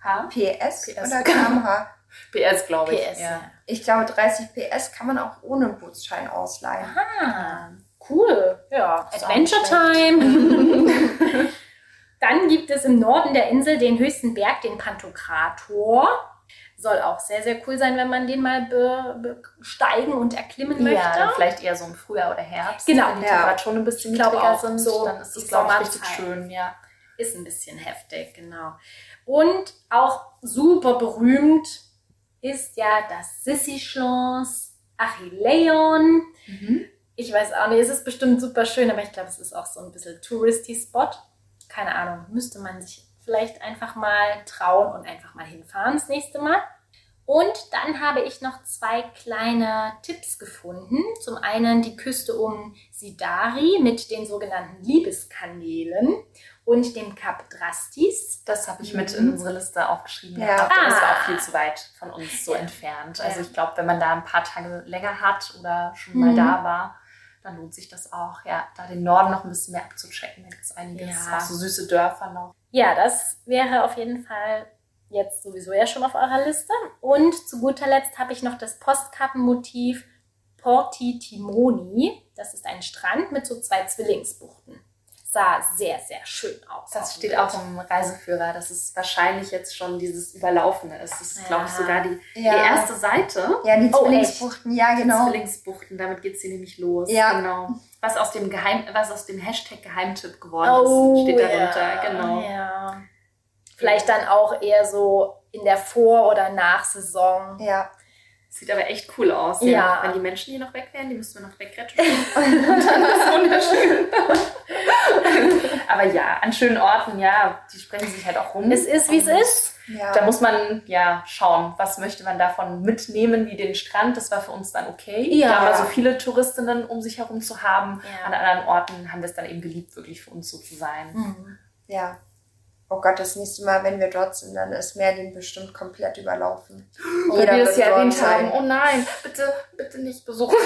C: Ha?
B: PS,
C: PS.
B: oder kmh.
C: PS, glaube ich.
D: PS, ja.
B: Ich glaube, 30 PS kann man auch ohne Bootsschein ausleihen.
D: Ah, cool. Ja, Adventure Time. Dann gibt es im Norden der Insel den höchsten Berg, den Pantokrator. Soll auch sehr, sehr cool sein, wenn man den mal be besteigen und erklimmen möchte.
C: Ja, dann vielleicht eher so im Frühjahr oder Herbst,
D: Genau,
C: wenn die
B: ja.
C: Temperaturen ein bisschen
D: Ich glaube
C: niedriger
D: auch,
C: sind.
D: so
C: dann ist das, glaube ich, richtig schön. Ja.
D: Ist ein bisschen heftig, genau. Und auch super berühmt ist ja das Sissi-Schloss Achilleon. Ich weiß auch nicht, es ist bestimmt super schön, aber ich glaube, es ist auch so ein bisschen Touristy-Spot. Keine Ahnung, müsste man sich vielleicht einfach mal trauen und einfach mal hinfahren das nächste Mal. Und dann habe ich noch zwei kleine Tipps gefunden. Zum einen die Küste um Sidari mit den sogenannten Liebeskanälen und dem Kap Drastis.
C: Das habe ich mit in unsere Liste aufgeschrieben.
B: Ja.
C: gehabt, aber das war
D: Ah.
C: auch viel zu weit von uns so entfernt. Also ich glaube, wenn man da ein paar Tage länger hat oder schon mal
D: Mhm.
C: da war, dann lohnt sich das auch, ja, da den Norden noch ein bisschen mehr abzuchecken. Da gibt es einiges,
D: Ja.
C: auch so süße Dörfer noch.
D: Ja, das wäre auf jeden Fall jetzt sowieso ja schon auf eurer Liste. Und zu guter Letzt habe ich noch das Postkappenmotiv Porti Timoni. Das ist ein Strand mit so zwei Zwillingsbuchten. Sah sehr, sehr schön aus.
C: Das steht auch im Reiseführer, dass es wahrscheinlich jetzt schon dieses Überlaufene ist. Das ist, glaube ich,
D: Ja.
C: sogar die,
B: Ja.
C: die erste Seite.
B: Ja, die
D: Oh,
B: Zwillingsbuchten, ja, genau.
C: Zwillingsbuchten, damit geht sie nämlich los.
B: Ja.
C: Genau. Was aus dem Geheim, was aus dem Hashtag Geheimtipp geworden
D: Oh,
C: ist, steht darunter.
D: ja,
C: Genau.
D: Ja. Vielleicht dann auch eher so in der Vor- oder Nachsaison.
B: Ja.
C: Sieht aber echt cool aus.
D: Ja.
C: Wenn die Menschen hier noch weg wären, die müssten wir noch wegretuschieren. Und dann ist wunderschön. Aber ja, an schönen Orten, ja, die sprechen sich halt auch rum.
D: Es ist, wie es ist.
B: ja.
C: Da muss man ja schauen, was möchte man davon mitnehmen, wie den Strand. Das war für uns dann okay.
D: Ja.
C: Da mal so viele Touristinnen um sich herum zu haben.
D: Ja.
C: An anderen Orten haben wir es dann eben geliebt, wirklich für uns so zu sein.
D: Mhm.
B: ja. Oh Gott, das nächste Mal, wenn wir dort sind, dann ist Merlin bestimmt komplett überlaufen.
C: Weil wir es ja erwähnt haben. Oh nein, bitte, bitte nicht besuchen.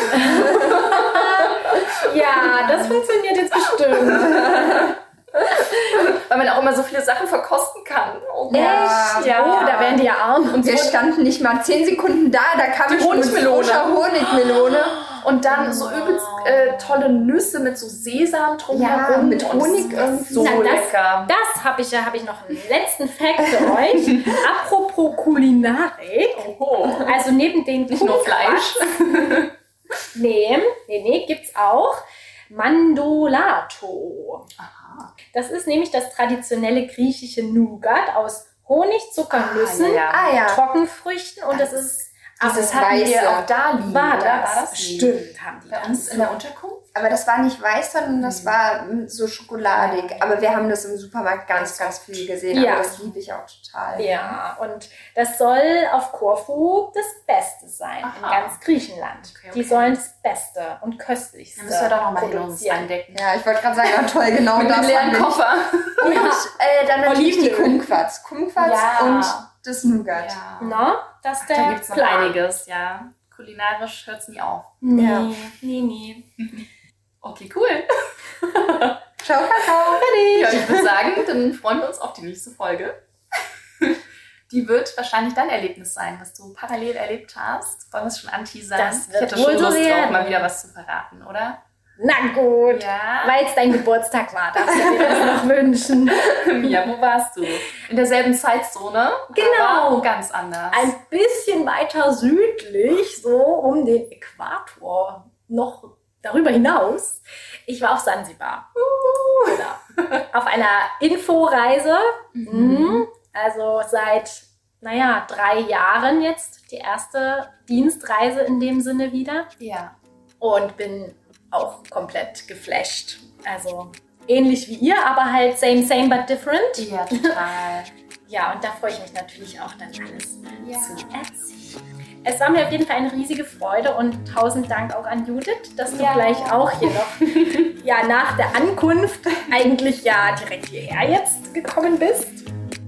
D: Ja, das funktioniert jetzt bestimmt.
C: Weil man auch immer so viele Sachen verkosten kann. Oh Gott.
B: Ja.
C: Ja.
D: Oh, da werden die ja arm.
B: Und wir standen nicht mal zehn Sekunden da, da kam
C: Die
B: ich
C: Honigmelone.
B: Honigmelone.
C: Und dann so übelst äh, tolle Nüsse mit so Sesam drumherum.
B: Ja, mit Honig
C: das
B: irgendwie.
C: So
D: Na, das-
C: lecker.
D: Das habe ich ja, habe ich noch einen letzten Fact für euch. Apropos Kulinarik.
C: Oh.
D: Also neben den
C: Nicht nur Fleisch.
D: Nee, nee, nee, gibt's auch Mandolato.
C: Aha.
D: Das ist nämlich das traditionelle griechische Nougat aus Honig, Zuckernüssen,
C: Ah, ja.
D: Trockenfrüchten und das
C: Das
D: ist
C: Dieses
B: Aber
C: hatten wir
B: weiße.
C: auch da liegen.
D: war das.
C: War das?
D: Stimmt, haben die
C: Bei
D: das.
C: uns in der Unterkunft?
B: Aber das war nicht weiß, sondern das war mm, so schokoladig. Aber wir haben das im Supermarkt ganz, ganz viel gesehen.
D: Ja.
B: Aber das liebe ich auch total.
D: Ja, und das soll auf Korfu das Beste sein in
C: Aha.
D: ganz Griechenland.
C: Okay,
D: Die
C: okay.
D: sollen das Beste und Köstlichste
C: Dann müssen wir doch noch mal hin und uns entdecken.
B: Ja, ich wollte gerade sagen, ah, toll, genau
C: Mit
B: das
C: einem leeren
B: wir.
C: Koffer.
B: Und äh, dann natürlich die. Kumquats. Kumquats
C: Ja.
B: und das Nougat.
C: Ja.
D: Na, das ist der
C: Da einiges, ja. Kulinarisch hört es nie auf.
D: Nee,
B: Ja.
D: nee, nee.
C: Okay, cool.
B: Ciao, Kakao.
C: Ja, ich würde sagen, dann freuen wir uns auf die nächste Folge. Die wird wahrscheinlich dein Erlebnis sein, was du parallel erlebt hast. Wollen wir es schon anteasern?
D: Das wird
C: ich hätte
D: wohl
C: schon
D: so
C: Lust drauf,
D: werden.
C: mal wieder was zu verraten, oder?
D: Na gut.
C: Ja.
D: Weil es dein Geburtstag war, darfst du dir das noch wünschen.
C: ja, wo warst du? In derselben Zeitzone?
D: Genau.
C: Ganz anders.
D: Ein bisschen weiter südlich, so um den Äquator, noch darüber hinaus. Ich war auf Sansibar. Genau. Auf einer Inforeise. Mhm. Also seit, naja, drei Jahren jetzt die erste Dienstreise in dem Sinne wieder.
C: ja.
D: Und bin auch komplett geflasht. Also ähnlich wie ihr, aber halt same, same, but different.
C: Ja, total.
D: Ja, und da freue ich mich natürlich auch dann alles
C: Ja.
D: zu erzählen. Es war mir auf jeden Fall eine riesige Freude und tausend Dank auch an Judith, dass du
C: Ja.
D: gleich auch hier noch ja, nach der Ankunft eigentlich ja direkt hierher jetzt gekommen bist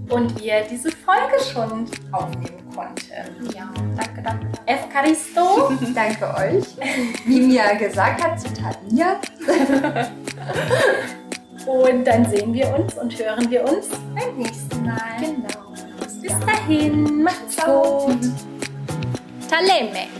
D: und wir diese Folge schon aufnehmen konnten.
C: Ja, danke, danke.
D: F. Caristo.
B: Danke euch. Wie Mia gesagt hat, Zitat Mia.
D: Und dann sehen wir uns und hören wir uns beim nächsten Mal.
C: Genau.
D: Bis dahin, macht's gut. Taleme.